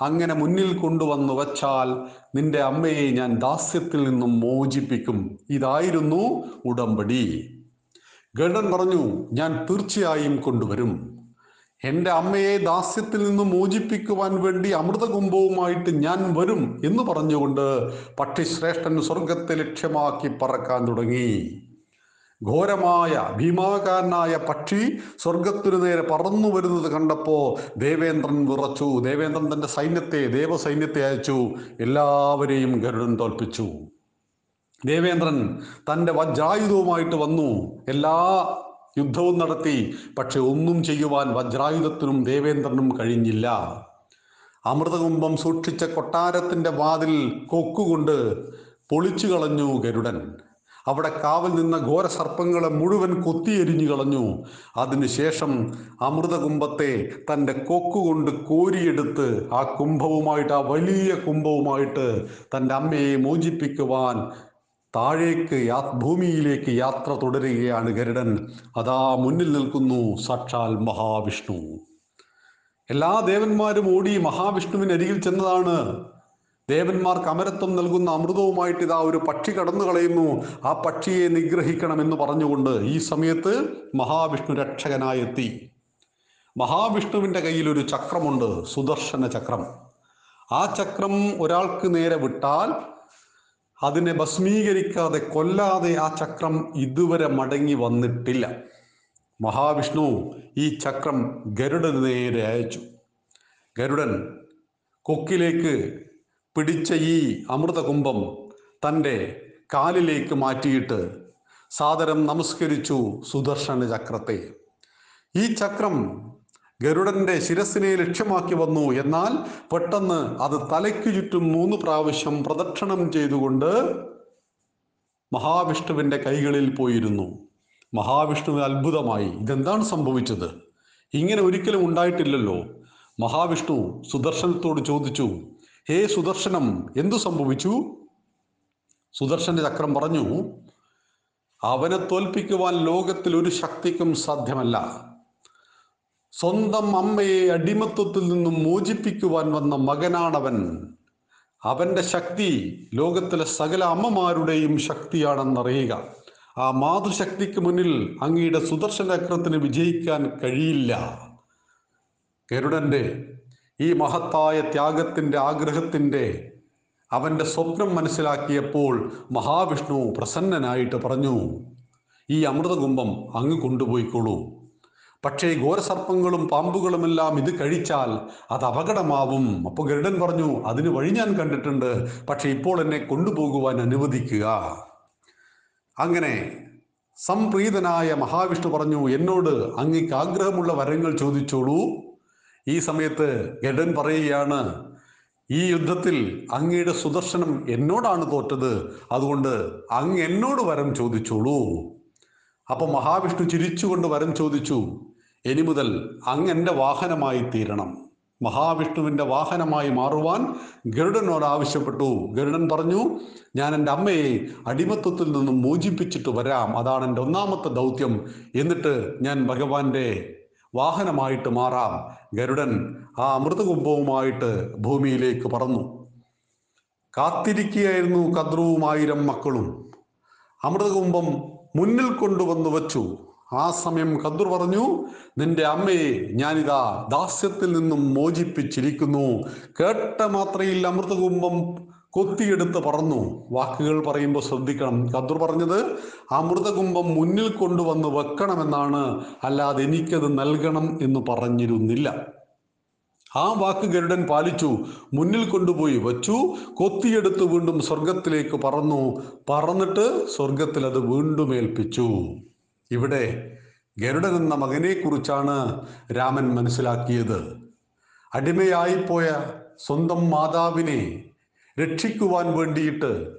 അങ്ങനെ മുന്നിൽ കൊണ്ടുവന്ന് വച്ചാൽ നിന്റെ അമ്മയെ ഞാൻ ദാസ്യത്തിൽ നിന്നും മോചിപ്പിക്കും. ഇതായിരുന്നു ഉടമ്പടി. ഗരുഡൻ പറഞ്ഞു ഞാൻ തീർച്ചയായും കൊണ്ടുവരും. എന്റെ അമ്മയെ ദാസ്യത്തിൽ നിന്ന് മോചിപ്പിക്കുവാൻ വേണ്ടി അമൃതകുംഭവുമായിട്ട് ഞാൻ വരും എന്ന് പറഞ്ഞുകൊണ്ട് പക്ഷിശ്രേഷ്ഠൻ സ്വർഗത്തെ ലക്ഷ്യമാക്കി പറക്കാൻ തുടങ്ങി. ഘോരമായ ഭീമാകാരനായ പക്ഷി സ്വർഗത്തിനു നേരെ പറന്നു വരുന്നത് കണ്ടപ്പോ ദേവേന്ദ്രൻ വിറച്ചു. ദേവേന്ദ്രൻ തന്റെ സൈന്യത്തെ ദേവസൈന്യത്തെ അയച്ചു. എല്ലാവരെയും ഗരുഡൻ തോൽപ്പിച്ചു. ദേവേന്ദ്രൻ തന്റെ വജ്രായുധവുമായിട്ട് വന്നു. എല്ലാ യുദ്ധവും നടത്തി. പക്ഷെ ഒന്നും ചെയ്യുവാൻ വജ്രായുധത്തിനും ദേവേന്ദ്രനും കഴിഞ്ഞില്ല. അമൃതകുംഭം സൂക്ഷിച്ച കൊട്ടാരത്തിന്റെ വാതിൽ കൊക്കുകൊണ്ട് പൊളിച്ചു കളഞ്ഞു ഗരുഡൻ. അവിടെ കാവൽ നിന്ന ഘോരസർപ്പങ്ങളെ മുഴുവൻ കൊത്തിയെരിഞ്ഞു കളഞ്ഞു. അതിനുശേഷം അമൃതകുംഭത്തെ തന്റെ കൊക്കുകൊണ്ട് കോരിയെടുത്ത് ആ കുംഭവുമായിട്ട് ആ വലിയ കുംഭവുമായിട്ട് തന്റെ അമ്മയെ മോചിപ്പിക്കുവാൻ താഴേക്ക് യാ ഭൂമിയിലേക്ക് യാത്ര തുടരുകയാണ് ഗരുഡൻ. അതാ മുന്നിൽ നിൽക്കുന്നു സാക്ഷാൽ മഹാവിഷ്ണു. എല്ലാ ദേവന്മാരും ഓടി മഹാവിഷ്ണുവിന് അരികിൽ ചെന്നതാണ്. ദേവന്മാർക്ക് അമരത്വം നൽകുന്ന അമൃതവുമായിട്ട് ഇതാ ഒരു പക്ഷി കടന്നു കളയുന്നു. ആ പക്ഷിയെ നിഗ്രഹിക്കണം നിഗ്രഹിക്കണമെന്ന് പറഞ്ഞുകൊണ്ട് ഈ സമയത്ത് മഹാവിഷ്ണു രക്ഷകനായി എത്തി മഹാവിഷ്ണുവിന്റെ കയ്യിൽ ഒരു ചക്രമുണ്ട് സുദർശന ചക്രം. ആ ചക്രം ഒരാൾക്ക് നേരെ വിട്ടാൽ അതിനെ ഭസ്മീകരിക്കാതെ കൊല്ലാതെ ആ ചക്രം ഇതുവരെ മടങ്ങി വന്നിട്ടില്ല. മഹാവിഷ്ണു ഈ ചക്രം ഗരുഡന് നേരെ അയച്ചു. ഗരുഡൻ കൊക്കിലേക്ക് പിടിച്ച ഈ അമൃതകുംഭം തന്റെ കാലിലേക്ക് മാറ്റിയിട്ട് സാദരം നമസ്കരിച്ചു സുദർശന ചക്രത്തെ ഈ ചക്രം ഗരുഡന്റെ ശിരസിനെ ലക്ഷ്യമാക്കി വന്നു. എന്നാൽ പെട്ടെന്ന് അത് തലയ്ക്ക് ചുറ്റും മൂന്ന് പ്രാവശ്യം പ്രദക്ഷിണം ചെയ്തുകൊണ്ട് മഹാവിഷ്ണുവിന്റെ കൈകളിൽ പോയിരുന്നു. മഹാവിഷ്ണുവിന് അത്ഭുതമായി. ഇതെന്താണ് സംഭവിച്ചത്? ഇങ്ങനെ ഒരിക്കലും ഉണ്ടായിട്ടില്ലല്ലോ. മഹാവിഷ്ണു സുദർശനത്തോട് ചോദിച്ചു ഹേ സുദർശനം എന്തു സംഭവിച്ചു? സുദർശന്റെ ചക്രം പറഞ്ഞു അവനെ തോൽപ്പിക്കുവാൻ ലോകത്തിൽ ഒരു ശക്തിക്കും സാധ്യമല്ല. സ്വന്തം അമ്മയെ അടിമത്വത്തിൽ നിന്നും മോചിപ്പിക്കുവാൻ വന്ന മകനാണവൻ. അവന്റെ ശക്തി ലോകത്തിലെ സകല അമ്മമാരുടെയും ശക്തിയാണെന്നറിയുക. ആ മാതൃശക്തിക്ക് മുന്നിൽ അങ്ങയുടെ സുദർശന ചക്രത്തിന് വിജയിക്കാൻ കഴിയില്ല. ഗരുഡന്റെ ഈ മഹത്തായ ത്യാഗത്തിന്റെ ആഗ്രഹത്തിന്റെ അവന്റെ സ്വപ്നം മനസ്സിലാക്കിയപ്പോൾ മഹാവിഷ്ണു പ്രസന്നനായിട്ട് പറഞ്ഞു ഈ അമൃതകുംഭം അങ്ങ് കൊണ്ടുപോയിക്കോളൂ. പക്ഷേ ഘോരസർപ്പങ്ങളും പാമ്പുകളുമെല്ലാം ഇത് കഴിച്ചാൽ അത് അപകടമാവും. അപ്പോൾ ഗരുഡൻ പറഞ്ഞു അതിന് വഴി ഞാൻ കണ്ടിട്ടുണ്ട്. പക്ഷെ ഇപ്പോൾ എന്നെ കൊണ്ടുപോകുവാൻ അനുവദിക്കുക. അങ്ങനെ സംപ്രീതനായ മഹാവിഷ്ണു പറഞ്ഞു എന്നോട് അങ്ങേക്ക് ആഗ്രഹമുള്ള വരങ്ങൾ ചോദിച്ചോളൂ. ഈ സമയത്ത് ഗരുഡൻ പറയുകയാണ് ഈ യുദ്ധത്തിൽ അങ്ങയുടെ സുദർശനം എന്നോടാണ് തോറ്റത്. അതുകൊണ്ട് അങ്ങ് എന്നോട് വരം ചോദിച്ചോളൂ. അപ്പൊ മഹാവിഷ്ണു ചിരിച്ചുകൊണ്ട് വരം ചോദിച്ചു ഇനി മുതൽ അങ്ങ് എന്റെ വാഹനമായി തീരണം. മഹാവിഷ്ണുവിന്റെ വാഹനമായി മാറുവാൻ ഗരുഡനോട് ആവശ്യപ്പെട്ടു. ഗരുഡൻ പറഞ്ഞു ഞാൻ എന്റെ അമ്മയെ അടിമത്വത്തിൽ നിന്നും മോചിപ്പിച്ചിട്ട് വരാം. അതാണ് എന്റെ ഒന്നാമത്തെ ദൗത്യം. എന്നിട്ട് ഞാൻ ഭഗവാന്റെ വാഹനമായിട്ട് മാറാം. ഗരുഡൻ ആ അമൃതകുംഭവുമായിട്ട് ഭൂമിയിലേക്ക് പറന്നു. കാത്തിരിക്കുകയായിരുന്നു കദ്രുവും ആയിരം മക്കളും. അമൃതകുംഭം മുന്നിൽ കൊണ്ടുവന്നു വച്ചു. ആ സമയം കദ്രു പറഞ്ഞു നിന്റെ അമ്മയെ ഞാനിതാ ദാസ്യത്തിൽ നിന്നും മോചിപ്പിച്ചിരിക്കുന്നു. കേട്ട മാത്രയിൽ അമൃതകുംഭം കൊത്തിയെടുത്ത് പറന്നു. വാക്കുകൾ പറയുമ്പോൾ ശ്രദ്ധിക്കണം. കദ്ർ പറഞ്ഞത് അമൃതകുംഭം മുന്നിൽ കൊണ്ടുവന്ന് വെക്കണമെന്നാണ്. അല്ലാതെ എനിക്കത് നൽകണം എന്ന് പറഞ്ഞിരുന്നില്ല. ആ വാക്ക് ഗരുഡൻ പാലിച്ചു. മുന്നിൽ കൊണ്ടുപോയി വച്ചു. കൊത്തിയെടുത്ത് വീണ്ടും സ്വർഗത്തിലേക്ക് പറന്നു. പറന്നിട്ട് സ്വർഗത്തിൽ അത് വീണ്ടും ഏൽപ്പിച്ചു. ഇവിടെ ഗരുഡൻ എന്ന മകനെ കുറിച്ചാണ് രാമൻ മനസ്സിലാക്കിയത്. അടിമയായിപ്പോയ സ്വന്തം മാതാവിനെ രക്ഷിക്കുവാൻ വേണ്ടിയിട്ട്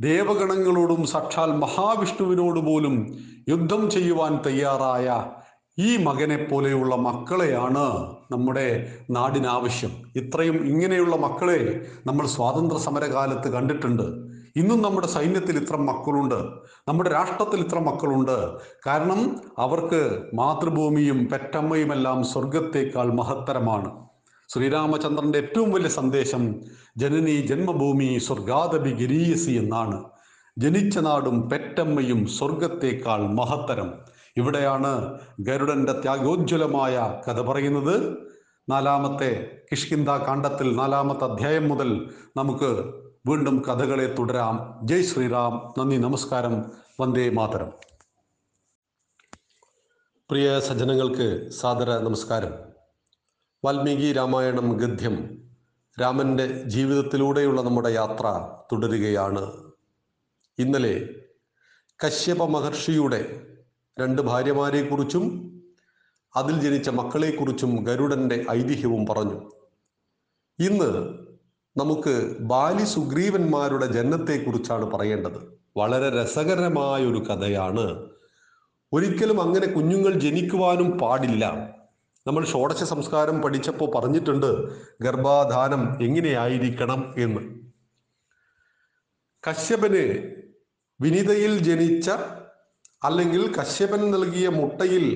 ദേവഗണങ്ങളോടും സാക്ഷാൽ മഹാവിഷ്ണുവിനോട് പോലും യുദ്ധം ചെയ്യുവാൻ തയ്യാറായ ഈ മകനെ പോലെയുള്ള മക്കളെയാണ് നമ്മുടെ നാടിനാവശ്യം. ഇത്രയും ഇങ്ങനെയുള്ള മക്കളെ നമ്മൾ സ്വാതന്ത്ര്യ സമരകാലത്ത് കണ്ടിട്ടുണ്ട്. ഇന്നും നമ്മുടെ സൈന്യത്തിൽ ഇത്ര മക്കളുണ്ട്. നമ്മുടെ രാഷ്ട്രത്തിൽ ഇത്ര മക്കളുണ്ട്. കാരണം അവർക്ക് മാതൃഭൂമിയും പെറ്റമ്മയുമെല്ലാം സ്വർഗത്തേക്കാൾ മഹത്തരമാണ്. ശ്രീരാമചന്ദ്രന്റെ ഏറ്റവും വലിയ സന്ദേശം ജനനി ജന്മഭൂമി സ്വർഗാദപി ഗിരീയസി എന്നാണ്. ജനിച്ച നാടും പെറ്റമ്മയും സ്വർഗത്തേക്കാൾ മഹത്തരം. ഇവിടെയാണ് ഗരുഡന്റെ ത്യാഗോജ്വലമായ കഥ പറയുന്നത്. നാലാമത്തെ കിഷ്കിന്ത കാണ്ഡത്തിൽ നാലാമത്തെ അധ്യായം മുതൽ നമുക്ക് വീണ്ടും കഥകളെ തുടരാം. ജയ് ശ്രീറാം. നന്ദി നമസ്കാരം. വന്ദേ മാതരം. പ്രിയ സജ്ജനങ്ങൾക്ക് സാദര നമസ്കാരം. വാൽമീകി രാമായണം ഗദ്യം രാമന്റെ ജീവിതത്തിലൂടെയുള്ള നമ്മുടെ യാത്ര തുടരുകയാണ്. ഇന്നലെ കശ്യപ മഹർഷിയുടെ രണ്ട് ഭാര്യമാരെക്കുറിച്ചും അതിൽ ജനിച്ച മക്കളെക്കുറിച്ചും ഗരുഡന്റെ ഐതിഹ്യവും പറഞ്ഞു. ഇന്ന് നമുക്ക് ബാലി സുഗ്രീവന്മാരുടെ ജന്മത്തെക്കുറിച്ചാണ് പറയേണ്ടത്. വളരെ രസകരമായ ഒരു കഥയാണ്. ഒരിക്കലും അങ്ങനെ കുഞ്ഞുങ്ങൾ ജനിക്കുവാനും പാടില്ല. നമ്മൾ ഷോഡശ സംസ്കാരം പഠിച്ചപ്പോൾ പറഞ്ഞിട്ടുണ്ട് ഗർഭാധാനം എങ്ങനെയായിരിക്കണം എന്ന്. കശ്യപന് വിനിതയിൽ ജനിച്ച അല്ലെങ്കിൽ കശ്യപൻ നൽകിയ മുട്ടയിൽ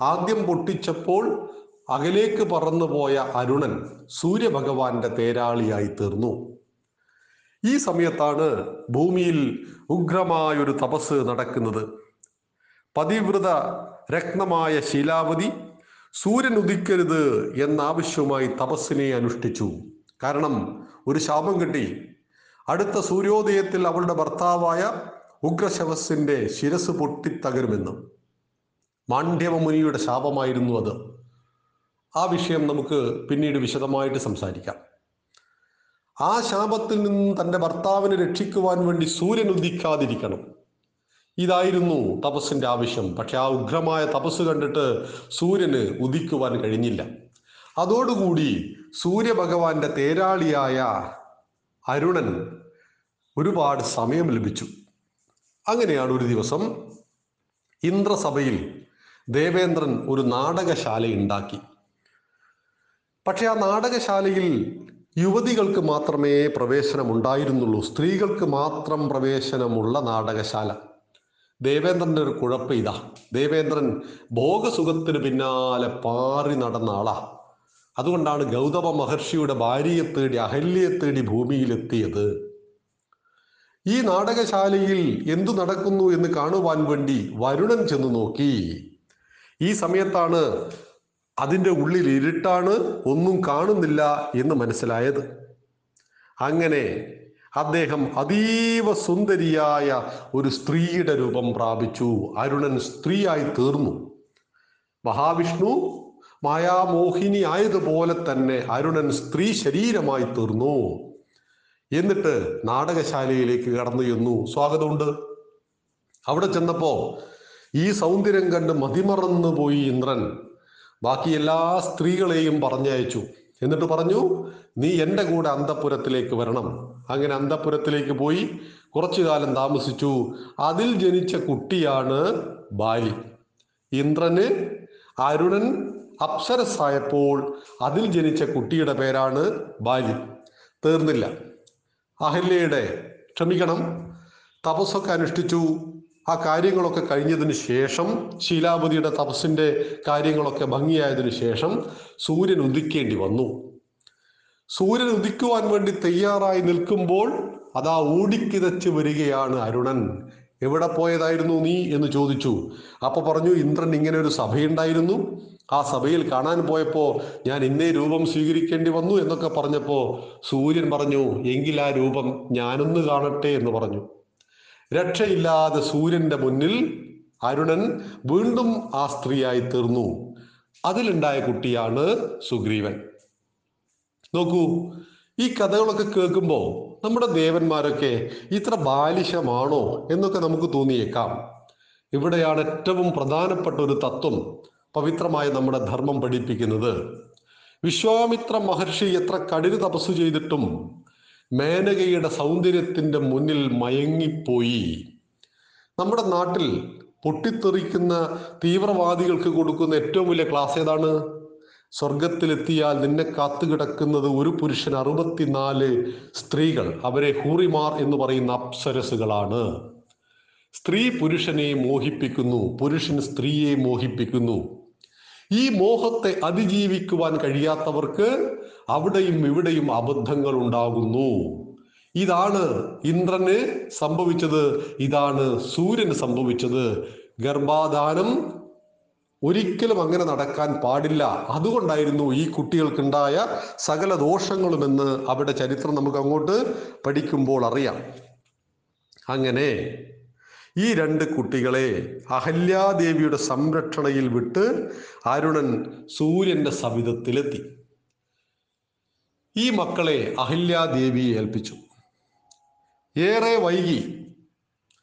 ആദ്യം പൊട്ടിച്ചപ്പോൾ അകലേക്ക് പറന്നുപോയ അരുണൻ സൂര്യഭഗവാന്റെ തേരാളിയായി തീർന്നു. ഈ സമയത്താണ് ഭൂമിയിൽ ഉഗ്രമായൊരു തപസ് നടക്കുന്നത്. പതിവ്രത രക്തമായ ശീലാവതി സൂര്യൻ ഉദിക്കരുത് എന്നാവശ്യവുമായി തപസ്സിനെ അനുഷ്ഠിച്ചു. കാരണം ഒരു ശാപം കിട്ടി. അടുത്ത സൂര്യോദയത്തിൽ അവളുടെ ഭർത്താവായ ഉഗ്രശവസിന്റെ ശിരസ് പൊട്ടിത്തകരുമെന്ന് മാണ്ഡ്യവ മുനിയുടെ ശാപമായിരുന്നു അത്. ആ വിഷയം നമുക്ക് പിന്നീട് വിശദമായിട്ട് സംസാരിക്കാം. ആ ശാപത്തിൽ നിന്ന് തന്റെ ഭർത്താവിനെ രക്ഷിക്കുവാൻ വേണ്ടി സൂര്യൻ ഉദിക്കാതിരിക്കണം. ഇതായിരുന്നു തപസ്സിന്റെ ആവശ്യം. പക്ഷെ ആ ഉഗ്രമായ തപസ് കണ്ടിട്ട് സൂര്യന് ഉദിക്കുവാൻ കഴിഞ്ഞില്ല. അതോടുകൂടി സൂര്യഭഗവാന്റെ തേരാളിയായ അരുണൻ ഒരുപാട് സമയം ലഭിച്ചു. അങ്ങനെയാണ് ഒരു ദിവസം ഇന്ദ്രസഭയിൽ ദേവേന്ദ്രൻ ഒരു നാടകശാല ഉണ്ടാക്കി. പക്ഷെ ആ നാടകശാലയിൽ യുവതികൾക്ക് മാത്രമേ പ്രവേശനം ഉണ്ടായിരുന്നുള്ളൂ സ്ത്രീകൾക്ക് മാത്രം പ്രവേശനമുള്ള നാടകശാല. ദേവേന്ദ്രന്റെ ഒരു കുഴപ്പം ഇതാ. ദേവേന്ദ്രൻ ഭോഗസുഖത്തിന് പിന്നാലെ പാറി നടന്ന ആളാ. അതുകൊണ്ടാണ് ഗൗതമ മഹർഷിയുടെ ഭാര്യയെ തേടി അഹല്യയെ തേടി ഭൂമിയിലെത്തിയത്. ഈ നാടകശാലയിൽ എന്തു നടക്കുന്നു എന്ന് കാണുവാൻ വേണ്ടി വരുണൻ ചെന്ന് നോക്കി. ഈ സമയത്താണ് അതിന്റെ ഉള്ളിൽ ഇരുട്ടാണ് ഒന്നും കാണുന്നില്ല എന്ന് മനസ്സിലായത്. അങ്ങനെ അദ്ദേഹം അതീവ സുന്ദരിയായ ഒരു സ്ത്രീയുടെ രൂപം പ്രാപിച്ചു. അരുണൻ സ്ത്രീയായി തീർന്നു. മഹാവിഷ്ണു മായാമോഹിനി ആയതുപോലെ തന്നെ അരുണൻ സ്ത്രീ ശരീരമായി തീർന്നു. എന്നിട്ട് നാടകശാലയിലേക്ക് കടന്നു ചെന്നു. സ്വാഗതമുണ്ട്. അവിടെ ചെന്നപ്പോ ഈ സൗന്ദര്യം കണ്ട് മതിമറന്നു പോയി ഇന്ദ്രൻ. ബാക്കി എല്ലാ സ്ത്രീകളെയും പറഞ്ഞയച്ചു. എന്നിട്ട് പറഞ്ഞു നീ എന്റെ കൂടെ അന്തപുരത്തിലേക്ക് വരണം. അങ്ങനെ അന്തപുരത്തിലേക്ക് പോയി കുറച്ചു കാലം താമസിച്ചു. അതിൽ ജനിച്ച കുട്ടിയാണ് ബാലി. ഇന്ദ്രന് അരുണൻ അപ്സരസായപ്പോൾ അതിൽ ജനിച്ച കുട്ടിയുടെ പേരാണ് ബാലി. തീർന്നില്ല. അഹല്യയുടെ ക്ഷമിക്കണം. തപസ്സൊക്കെ അനുഷ്ഠിച്ചു. ആ കാര്യങ്ങളൊക്കെ കഴിഞ്ഞതിന് ശേഷം ശീലാപതിയുടെ തപസ്സിന്റെ കാര്യങ്ങളൊക്കെ ഭംഗിയായതിനു ശേഷം സൂര്യൻ ഉദിക്കേണ്ടി വന്നു. സൂര്യൻ ഉദിക്കുവാൻ വേണ്ടി തയ്യാറായി നിൽക്കുമ്പോൾ അതാ ഓടിക്കിതച്ച് വരികയാണ് അരുണൻ. എവിടെ പോയതായിരുന്നു നീ? എന്ന് ചോദിച്ചു. അപ്പൊ പറഞ്ഞു ഇന്ദ്രൻ ഇങ്ങനെ ഒരു സഭയുണ്ടായിരുന്നു. ആ സഭയിൽ കാണാൻ പോയപ്പോൾ ഞാൻ ഇന്നേ രൂപം സ്വീകരിക്കേണ്ടി വന്നു എന്നൊക്കെ പറഞ്ഞപ്പോൾ സൂര്യൻ പറഞ്ഞു എങ്കിൽ ആ രൂപം ഞാനൊന്ന് കാണട്ടെ എന്ന് പറഞ്ഞു. രക്ഷയില്ലാതെ സൂര്യന്റെ മുന്നിൽ അരുണൻ വീണ്ടും ആ സ്ത്രീയായി തീർന്നു. അതിലുണ്ടായ കുട്ടിയാണ് സുഗ്രീവൻ. നോക്കൂ ഈ കഥകളൊക്കെ കേൾക്കുമ്പോൾ നമ്മുടെ ദേവന്മാരൊക്കെ ഇത്ര ബാലിശമാണോ എന്നൊക്കെ നമുക്ക് തോന്നിയേക്കാം. ഇവിടെയാണ് ഏറ്റവും പ്രധാനപ്പെട്ട ഒരു തത്വം പവിത്രമായ നമ്മുടെ ധർമ്മം പഠിപ്പിക്കുന്നത്. വിശ്വാമിത്ര മഹർഷി എത്ര കഠിന തപസ് ചെയ്തിട്ടും മേനകയുടെ സൗന്ദര്യത്തിന്റെ മുന്നിൽ മയങ്ങിപ്പോയി. നമ്മുടെ നാട്ടിൽ പൊട്ടിത്തെറിക്കുന്ന തീവ്രവാദികൾക്ക് കൊടുക്കുന്ന ഏറ്റവും വലിയ ക്ലാസ് ഏതാണ്? സ്വർഗത്തിലെത്തിയാൽ നിന്നെ കാത്തു കാത്തുകിടക്കുന്നത് ഒരു പുരുഷൻ അറുപത്തിനാല് സ്ത്രീകൾ. അവരെ ഹൂറിമാർ എന്ന് പറയുന്ന അപ്സരസുകളാണ് സ്ത്രീ പുരുഷനെ മോഹിപ്പിക്കുന്നു പുരുഷൻ സ്ത്രീയെ മോഹിപ്പിക്കുന്നു. ഈ മോഹത്തെ അതിജീവിക്കുവാൻ കഴിയാത്തവർക്ക് അവിടെയും ഇവിടെയും അബദ്ധങ്ങൾ ഉണ്ടാകുന്നു. ഇതാണ് ഇന്ദ്രന് സംഭവിച്ചത്. ഇതാണ് സൂര്യന് സംഭവിച്ചത്. ഗർഭാധാനം ഒരിക്കലും അങ്ങനെ നടക്കാൻ പാടില്ല. അതുകൊണ്ടായിരുന്നു ഈ കുട്ടികൾക്കുണ്ടായ സകല ദോഷങ്ങളുമെന്ന് അവിടെ ചരിത്രം നമുക്ക് അങ്ങോട്ട് പഠിക്കുമ്പോൾ അറിയാം. അങ്ങനെ ഈ രണ്ട് കുട്ടികളെ അഹല്യാദേവിയുടെ സംരക്ഷണയിൽ വിട്ട് അരുണൻ സൂര്യന്റെ സവിധത്തിലെത്തി. ഈ മക്കളെ അഹല്യാദേവിയെ ഏൽപ്പിച്ചു. ഏറെ വൈകി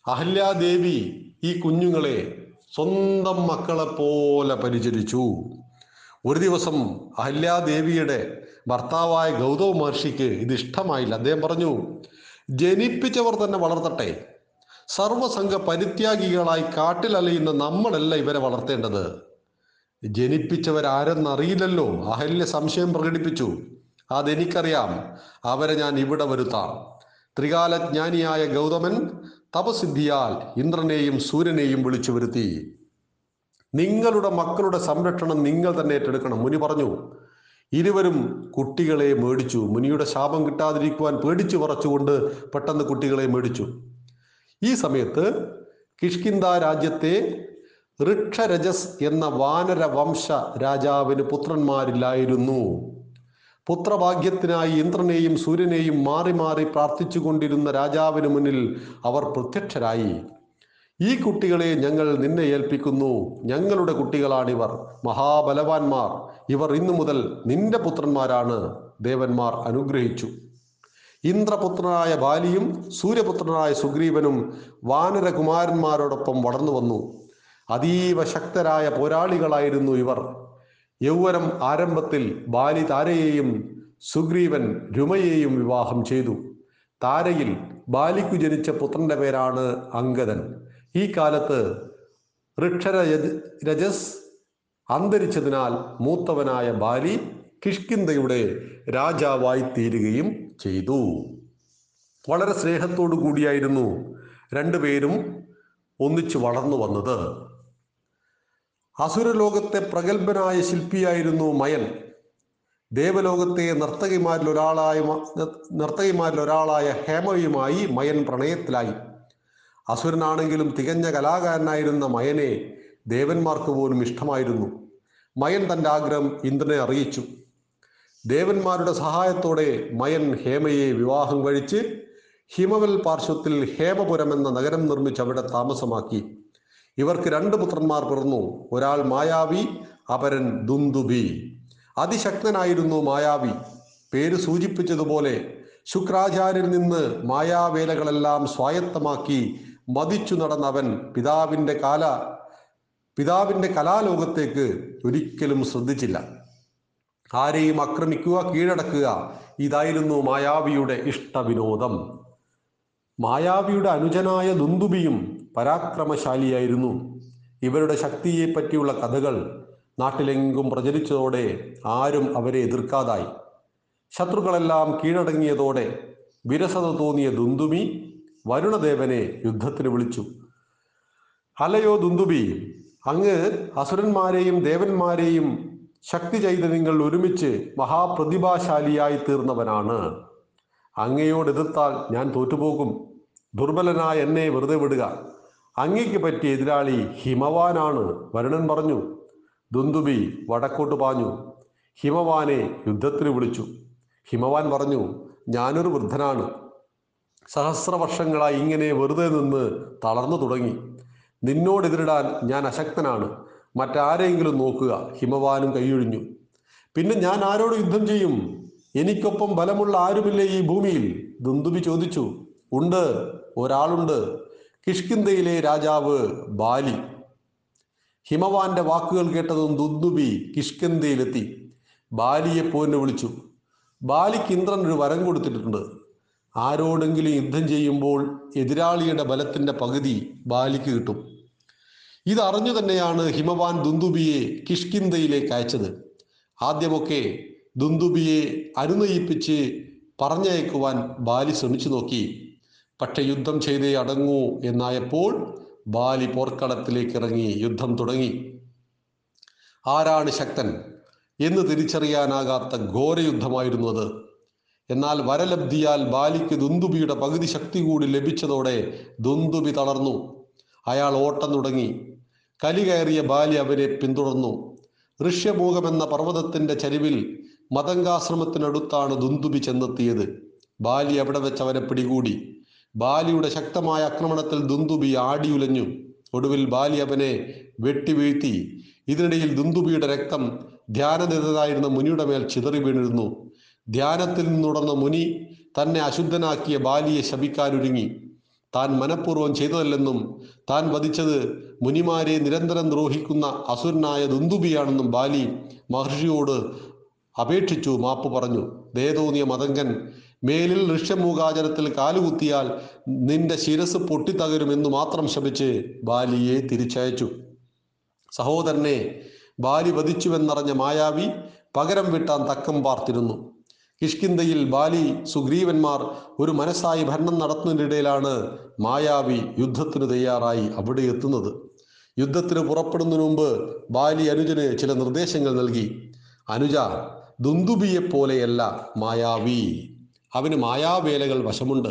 അഹല്യാദേവി ഈ കുഞ്ഞുങ്ങളെ സ്വന്തം മക്കളെ പോലെ പരിചരിച്ചു. ഒരു ദിവസം അഹല്യാദേവിയുടെ ഭർത്താവായ ഗൗതമ മഹർഷിക്ക് ഇത് ഇഷ്ടമായില്ല. അദ്ദേഹം പറഞ്ഞു ജനിപ്പിച്ചവർ തന്നെ വളർത്തട്ടെ. സർവസംഘ പരിത്യാഗികളായി കാട്ടിലലയുന്ന നമ്മളല്ല ഇവരെ വളർത്തേണ്ടത്. ജനിപ്പിച്ചവരാരെന്നറിയില്ലല്ലോ. അഹല്യ സംശയം പ്രകടിപ്പിച്ചു. അതെനിക്കറിയാം. അവരെ ഞാൻ ഇവിടെ വരുത്താം. ത്രികാലജ്ഞാനിയായ ഗൗതമൻ തപസിദ്ധിയാൽ ഇന്ദ്രനെയും സൂര്യനെയും വിളിച്ചു വരുത്തി. നിങ്ങളുടെ മക്കളുടെ സംരക്ഷണം നിങ്ങൾ തന്നെ ഏറ്റെടുക്കണം. മുനി പറഞ്ഞു ഇരുവരും കുട്ടികളെ മേടിച്ചു. മുനിയുടെ ശാപം കിട്ടാതിരിക്കുവാൻ പേടിച്ചു പറച്ചുകൊണ്ട് പെട്ടെന്ന് കുട്ടികളെ മേടിച്ചു. ഈ സമയത്ത് കിഷ്കിന്ദ രാജ്യത്തെ ഋക്ഷരജസ് എന്ന വാനര വംശ രാജാവിന് പുത്രന്മാരില്ലായിരുന്നു. പുത്രഭാഗ്യത്തിനായി ഇന്ദ്രനെയും സൂര്യനെയും മാറി മാറി പ്രാർത്ഥിച്ചു കൊണ്ടിരുന്ന രാജാവിന് മുന്നിൽ അവർ പ്രത്യക്ഷരായി. ഈ കുട്ടികളെ ഞങ്ങൾ നിന്നെ ഏൽപ്പിക്കുന്നു. ഞങ്ങളുടെ കുട്ടികളാണിവർ. മഹാബലവാന്മാർ. ഇവർ ഇന്നു മുതൽ നിന്റെ പുത്രന്മാരാണ്. ദേവന്മാർ അനുഗ്രഹിച്ചു. ഇന്ദ്രപുത്രനായ ബാലിയും സൂര്യപുത്രനായ സുഗ്രീവനും വാനരകുമാരന്മാരോടൊപ്പം വളർന്നു വന്നു. അതീവ ശക്തരായ പോരാളികളായിരുന്നു ഇവർ. യൗവനം ആരംഭത്തിൽ ബാലി താരയെയും സുഗ്രീവൻ രുമയെയും വിവാഹം ചെയ്തു. താരയിൽ ബാലിക്കു ജനിച്ച പുത്രന്റെ പേരാണ് അങ്കദൻ ഈ കാലത്ത് ഋക്ഷര രജസ് അന്തരിച്ചതിനാൽ മൂത്തവനായ ബാലി കിഷ്കിന്തയുടെ രാജാവായി തീരുകയും ചെയ്തു. വളരെ സ്നേഹത്തോടു കൂടിയായിരുന്നു രണ്ടുപേരും ഒന്നിച്ചു വളർന്നു വന്നത്. അസുരലോകത്തെ പ്രഗത്ഭനായ ശില്പിയായിരുന്നു മയൻ. ദേവലോകത്തെ നർത്തകിമാരിൽ ഒരാളായ നർത്തകിമാരിൽ ഒരാളായ ഹേമയുമായി മയൻ പ്രണയത്തിലായി. അസുരനാണെങ്കിലും തികഞ്ഞ കലാകാരനായിരുന്ന മയനെ ദേവന്മാർക്ക് പോലും ഇഷ്ടമായിരുന്നു. മയൻ തന്റെ ആഗ്രഹം ഇന്ദ്രനെ അറിയിച്ചു. ദേവന്മാരുടെ സഹായത്തോടെ മയൻ ഹേമയെ വിവാഹം കഴിച്ച് ഹിമവൽ പാർശ്വത്തിൽ ഹേമപുരം എന്ന നഗരം നിർമ്മിച്ച് അവിടെ താമസമാക്കി. ഇവർക്ക് രണ്ട് പുത്രന്മാർ പിറന്നു. ഒരാൾ മായാവി അപരൻ ദുന്ദുബി. അതിശക്തനായിരുന്നു മായാവി. പേര് സൂചിപ്പിച്ചതുപോലെ ശുക്രാചാര്യൽ നിന്ന് മായാവേലകളെല്ലാം സ്വായത്തമാക്കി മതിച്ചു നടന്നവൻ പിതാവിന്റെ കാല പിതാവിന്റെ കലാലോകത്തേക്ക് ഒരിക്കലും ശ്രദ്ധിച്ചില്ല. ആരെയും ആക്രമിക്കുക കീഴടക്കുക. ഇതായിരുന്നു മായാവിയുടെ ഇഷ്ടവിനോദം. മായാവിയുടെ അനുജനായ ദുന്ദുബിയും പരാക്രമശാലിയായിരുന്നു. ഇവരുടെ ശക്തിയെ പറ്റിയുള്ള കഥകൾ നാട്ടിലെങ്കും പ്രചരിച്ചതോടെ ആരും അവരെ എതിർക്കാതായി. ശത്രുക്കളെല്ലാം കീഴടങ്ങിയതോടെ വിരസത തോന്നിയ ദുന്ദുമി വരുണദേവനെ യുദ്ധത്തിന് വിളിച്ചു. അലയോ ദുന്ദുബി അങ്ങ് അസുരന്മാരെയും ദേവന്മാരെയും ശക്തി ചൈതന്യങ്ങൾ ഒരുമിച്ച് മഹാപ്രതിഭാശാലിയായി തീർന്നവനാണ് അങ്ങയോട് എതിർത്താൽ ഞാൻ തോറ്റുപോകും. ദുർബലനായ എന്നെ വെറുതെ വിടുക. അങ്ങയ്ക്ക് പറ്റിയ എതിരാളി ഹിമവാനാണ്. വരുണൻ പറഞ്ഞു. ദുന്തുബി വടക്കോട്ട് പാഞ്ഞു. ഹിമവാനെ യുദ്ധത്തിന് വിളിച്ചു. ഹിമവാൻ പറഞ്ഞു ഞാനൊരു വൃദ്ധനാണ്. സഹസ്ര വർഷങ്ങളായി ഇങ്ങനെ വെറുതെ നിന്ന് തളർന്നു തുടങ്ങി. നിന്നോടെതിരിടാൻ ഞാൻ അശക്തനാണ്. മറ്റാരെങ്കിലും നോക്കുക. ഹിമവാനും കൈയൊഴിഞ്ഞു. പിന്നെ ഞാൻ ആരോട് യുദ്ധം ചെയ്യും? എനിക്കൊപ്പം ബലമുള്ള ആരുമില്ലേ ഈ ഭൂമിയിൽ? ദുന്ദുബി ചോദിച്ചു. ഉണ്ട്. ഒരാളുണ്ട്. കിഷ്കിന്തയിലെ രാജാവ് ബാലി. ഹിമവാന്റെ വാക്കുകൾ കേട്ടതും ദുന്ദുബി കിഷ്കിന്തയിലെത്തി ബാലിയെ പോന്ന് വിളിച്ചു. ബാലിക്ക് ഇന്ദ്രൻ ഒരു വരം കൊടുത്തിട്ടുണ്ട്. ആരോടെങ്കിലും യുദ്ധം ചെയ്യുമ്പോൾ എതിരാളിയുടെ ബലത്തിന്റെ പകുതി ബാലിക്ക് കിട്ടും. ഇതറിഞ്ഞു തന്നെയാണ് ഹിമവാൻ ദുന്ദുബിയെ കിഷ്കിന്തയിലേക്ക് അയച്ചത്. ആദ്യമൊക്കെ ദുന്ദുബിയെ അനുനയിപ്പിച്ച് പറഞ്ഞയക്കുവാൻ ബാലി ശ്രമിച്ചു നോക്കി. പക്ഷെ യുദ്ധം ചെയ്തേ അടങ്ങൂ എന്നായപ്പോൾ ബാലി പോർക്കളത്തിലേക്ക് ഇറങ്ങി യുദ്ധം തുടങ്ങി. ആരാണ് ശക്തൻ? എന്ന് തിരിച്ചറിയാനാകാത്ത ഘോരയുദ്ധമായിരുന്നു അത്. എന്നാൽ വരലബ്ധിയാൽ ബാലിക്ക് ദുന്ദുബിയുടെ പകുതി ശക്തി കൂടി ലഭിച്ചതോടെ ദുന്ദുബി തളർന്നു. അയാൾ ഓട്ടം തുടങ്ങി. കലി കയറിയ ബാലി അവരെ പിന്തുടർന്നു. ഋഷ്യഭൂകമെന്ന പർവതത്തിന്റെ ചരിവിൽ മതങ്കാശ്രമത്തിനടുത്താണ് ദുന്തുബി ചെന്നെത്തിയത്. ബാലി അവിടെ വെച്ച് അവരെ പിടികൂടി? ബാലിയുടെ ശക്തമായ ആക്രമണത്തിൽ ദുന്തുബി ആടിയുലഞ്ഞു. ഒടുവിൽ ബാലി അവനെ വെട്ടിവീഴ്ത്തി. ഇതിനിടയിൽ ദുന്തുബിയുടെ രക്തം ധ്യാനനിരതനായിരുന്ന മുനിയുടെ മേൽ ചിതറി വീണിരുന്നു. ധ്യാനത്തിൽ നിന്നുടർന്ന മുനി തന്നെ അശുദ്ധനാക്കിയ ബാലിയെ ശപിക്കാനൊരുങ്ങി. താൻ മനഃപൂർവം ചെയ്തതല്ലെന്നും താൻ വധിച്ചത് മുനിമാരെ നിരന്തരം ദ്രോഹിക്കുന്ന അസുരനായ ദുന്ദുബിയാണെന്നും ബാലി മഹർഷിയോട് അപേക്ഷിച്ചു മാപ്പ് പറഞ്ഞു. ദയതോന്നിയ മതങ്കൻ മേലിൽ ഋഷ്യമൂകാചരത്തിൽ കാലുകുത്തിയാൽ നിന്റെ ശിരസ് പൊട്ടിത്തകരുമെന്ന് മാത്രം ശപിച്ച് ബാലിയെ തിരിച്ചയച്ചു. സഹോദരനെ ബാലി വധിച്ചുവെന്നറിഞ്ഞ മായാവി പകരം വിട്ടാൻ തക്കം പാർത്തിരുന്നു. കിഷ്കിന്തയിൽ ബാലി സുഗ്രീവന്മാർ ഒരു മനസ്സായി ഭരണം നടത്തുന്നതിനിടയിലാണ് മായാവി യുദ്ധത്തിന് തയ്യാറായി അവിടെ എത്തുന്നത്. യുദ്ധത്തിന് പുറപ്പെടുന്നതിന് മുമ്പ് ബാലി അനുജന് ചില നിർദ്ദേശങ്ങൾ നൽകി. അനുജ ദുന്ദുബിയെ പോലെയല്ല മായാവി. അവന് മായാവേലകൾ വശമുണ്ട്.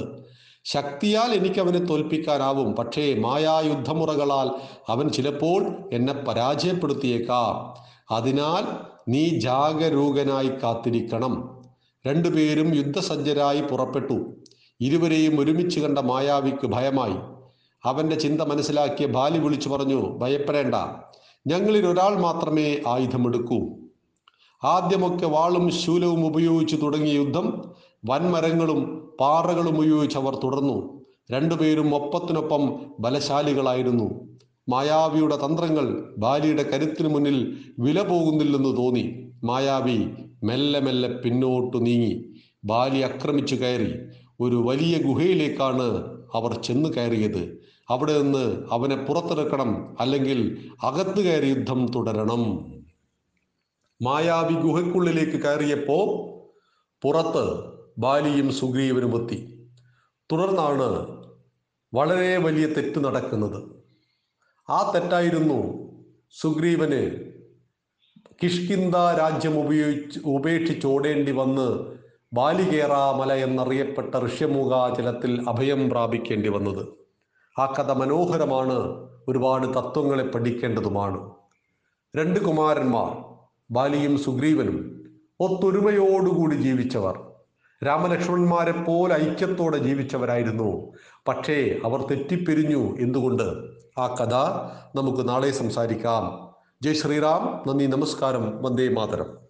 ശക്തിയാൽ എനിക്ക് അവനെ തോൽപ്പിക്കാനാവും. പക്ഷേ മായായുദ്ധമുറകളാൽ അവൻ ചിലപ്പോൾ എന്നെ പരാജയപ്പെടുത്തിയേക്കാം. അതിനാൽ നീ ജാഗരൂകനായി കാത്തിരിക്കണം. രണ്ടുപേരും യുദ്ധസജ്ജരായി പുറപ്പെട്ടു. ഇരുവരെയും ഒരുമിച്ച് കണ്ട മായാവിക്ക് ഭയമായി. അവന്റെ ചിന്ത മനസ്സിലാക്കിയ ബാലി വിളിച്ചു പറഞ്ഞു ഭയപ്പെടേണ്ട. ഞങ്ങളിൽ ഒരാൾ മാത്രമേ ആയുധമെടുക്കൂ. ആദ്യമൊക്കെ വാളും ശൂലവും ഉപയോഗിച്ച് തുടങ്ങിയ യുദ്ധം വൻമരങ്ങളും പാറകളും ഉപയോഗിച്ച് അവർ തുടർന്നു. രണ്ടുപേരും ഒപ്പത്തിനൊപ്പം ബലശാലികളായിരുന്നു. മായാവിയുടെ തന്ത്രങ്ങൾ ബാലിയുടെ കരുത്തിനു മുന്നിൽ വില പോകുന്നില്ലെന്ന് തോന്നി. മായാവി മെല്ലെ മെല്ലെ പിന്നോട്ടു നീങ്ങി. ബാലി ആക്രമിച്ചു കയറി. ഒരു വലിയ ഗുഹയിലേക്കാണ് അവർ ചെന്ന് കയറിയത്. അവിടെ നിന്ന് അവനെ പുറത്തെടുക്കണം അല്ലെങ്കിൽ അകത്ത് കയറി യുദ്ധം തുടരണം. മായാവി ഗുഹയ്ക്കുള്ളിലേക്ക് കയറിയപ്പോ പുറത്ത് ബാലിയും സുഗ്രീവനും എത്തി. തുടർന്നാണ് വളരെ വലിയ തെറ്റ് നടക്കുന്നത്. ആ തെറ്റായിരുന്നു സുഗ്രീവന് കിഷ്കിന്ത രാജ്യം ഉപയോഗിച്ച് ഉപേക്ഷിച്ചോടേണ്ടി വന്ന് ബാലികേറാമല എന്നറിയപ്പെട്ട ഋഷ്യമൂകാചലത്തിൽ അഭയം പ്രാപിക്കേണ്ടി വന്നത്. ആ കഥ മനോഹരമാണ്. ഒരുപാട് തത്വങ്ങളെ പഠിക്കേണ്ടതുമാണ്. രണ്ട് കുമാരന്മാർ ബാലിയും സുഗ്രീവനും ഒത്തൊരുമയോടുകൂടി ജീവിച്ചവർ. രാമലക്ഷ്മണന്മാരെ പോലെ ഐക്യത്തോടെ ജീവിച്ചവരായിരുന്നു. പക്ഷേ അവർ തെറ്റിപ്പിരിഞ്ഞു. എന്തുകൊണ്ട്? ആ കഥ നമുക്ക് നാളെ സംസാരിക്കാം. ജയ് ശ്രീറാം. നന്ദി നമസ്കാരം. വന്ദേ മാതരം.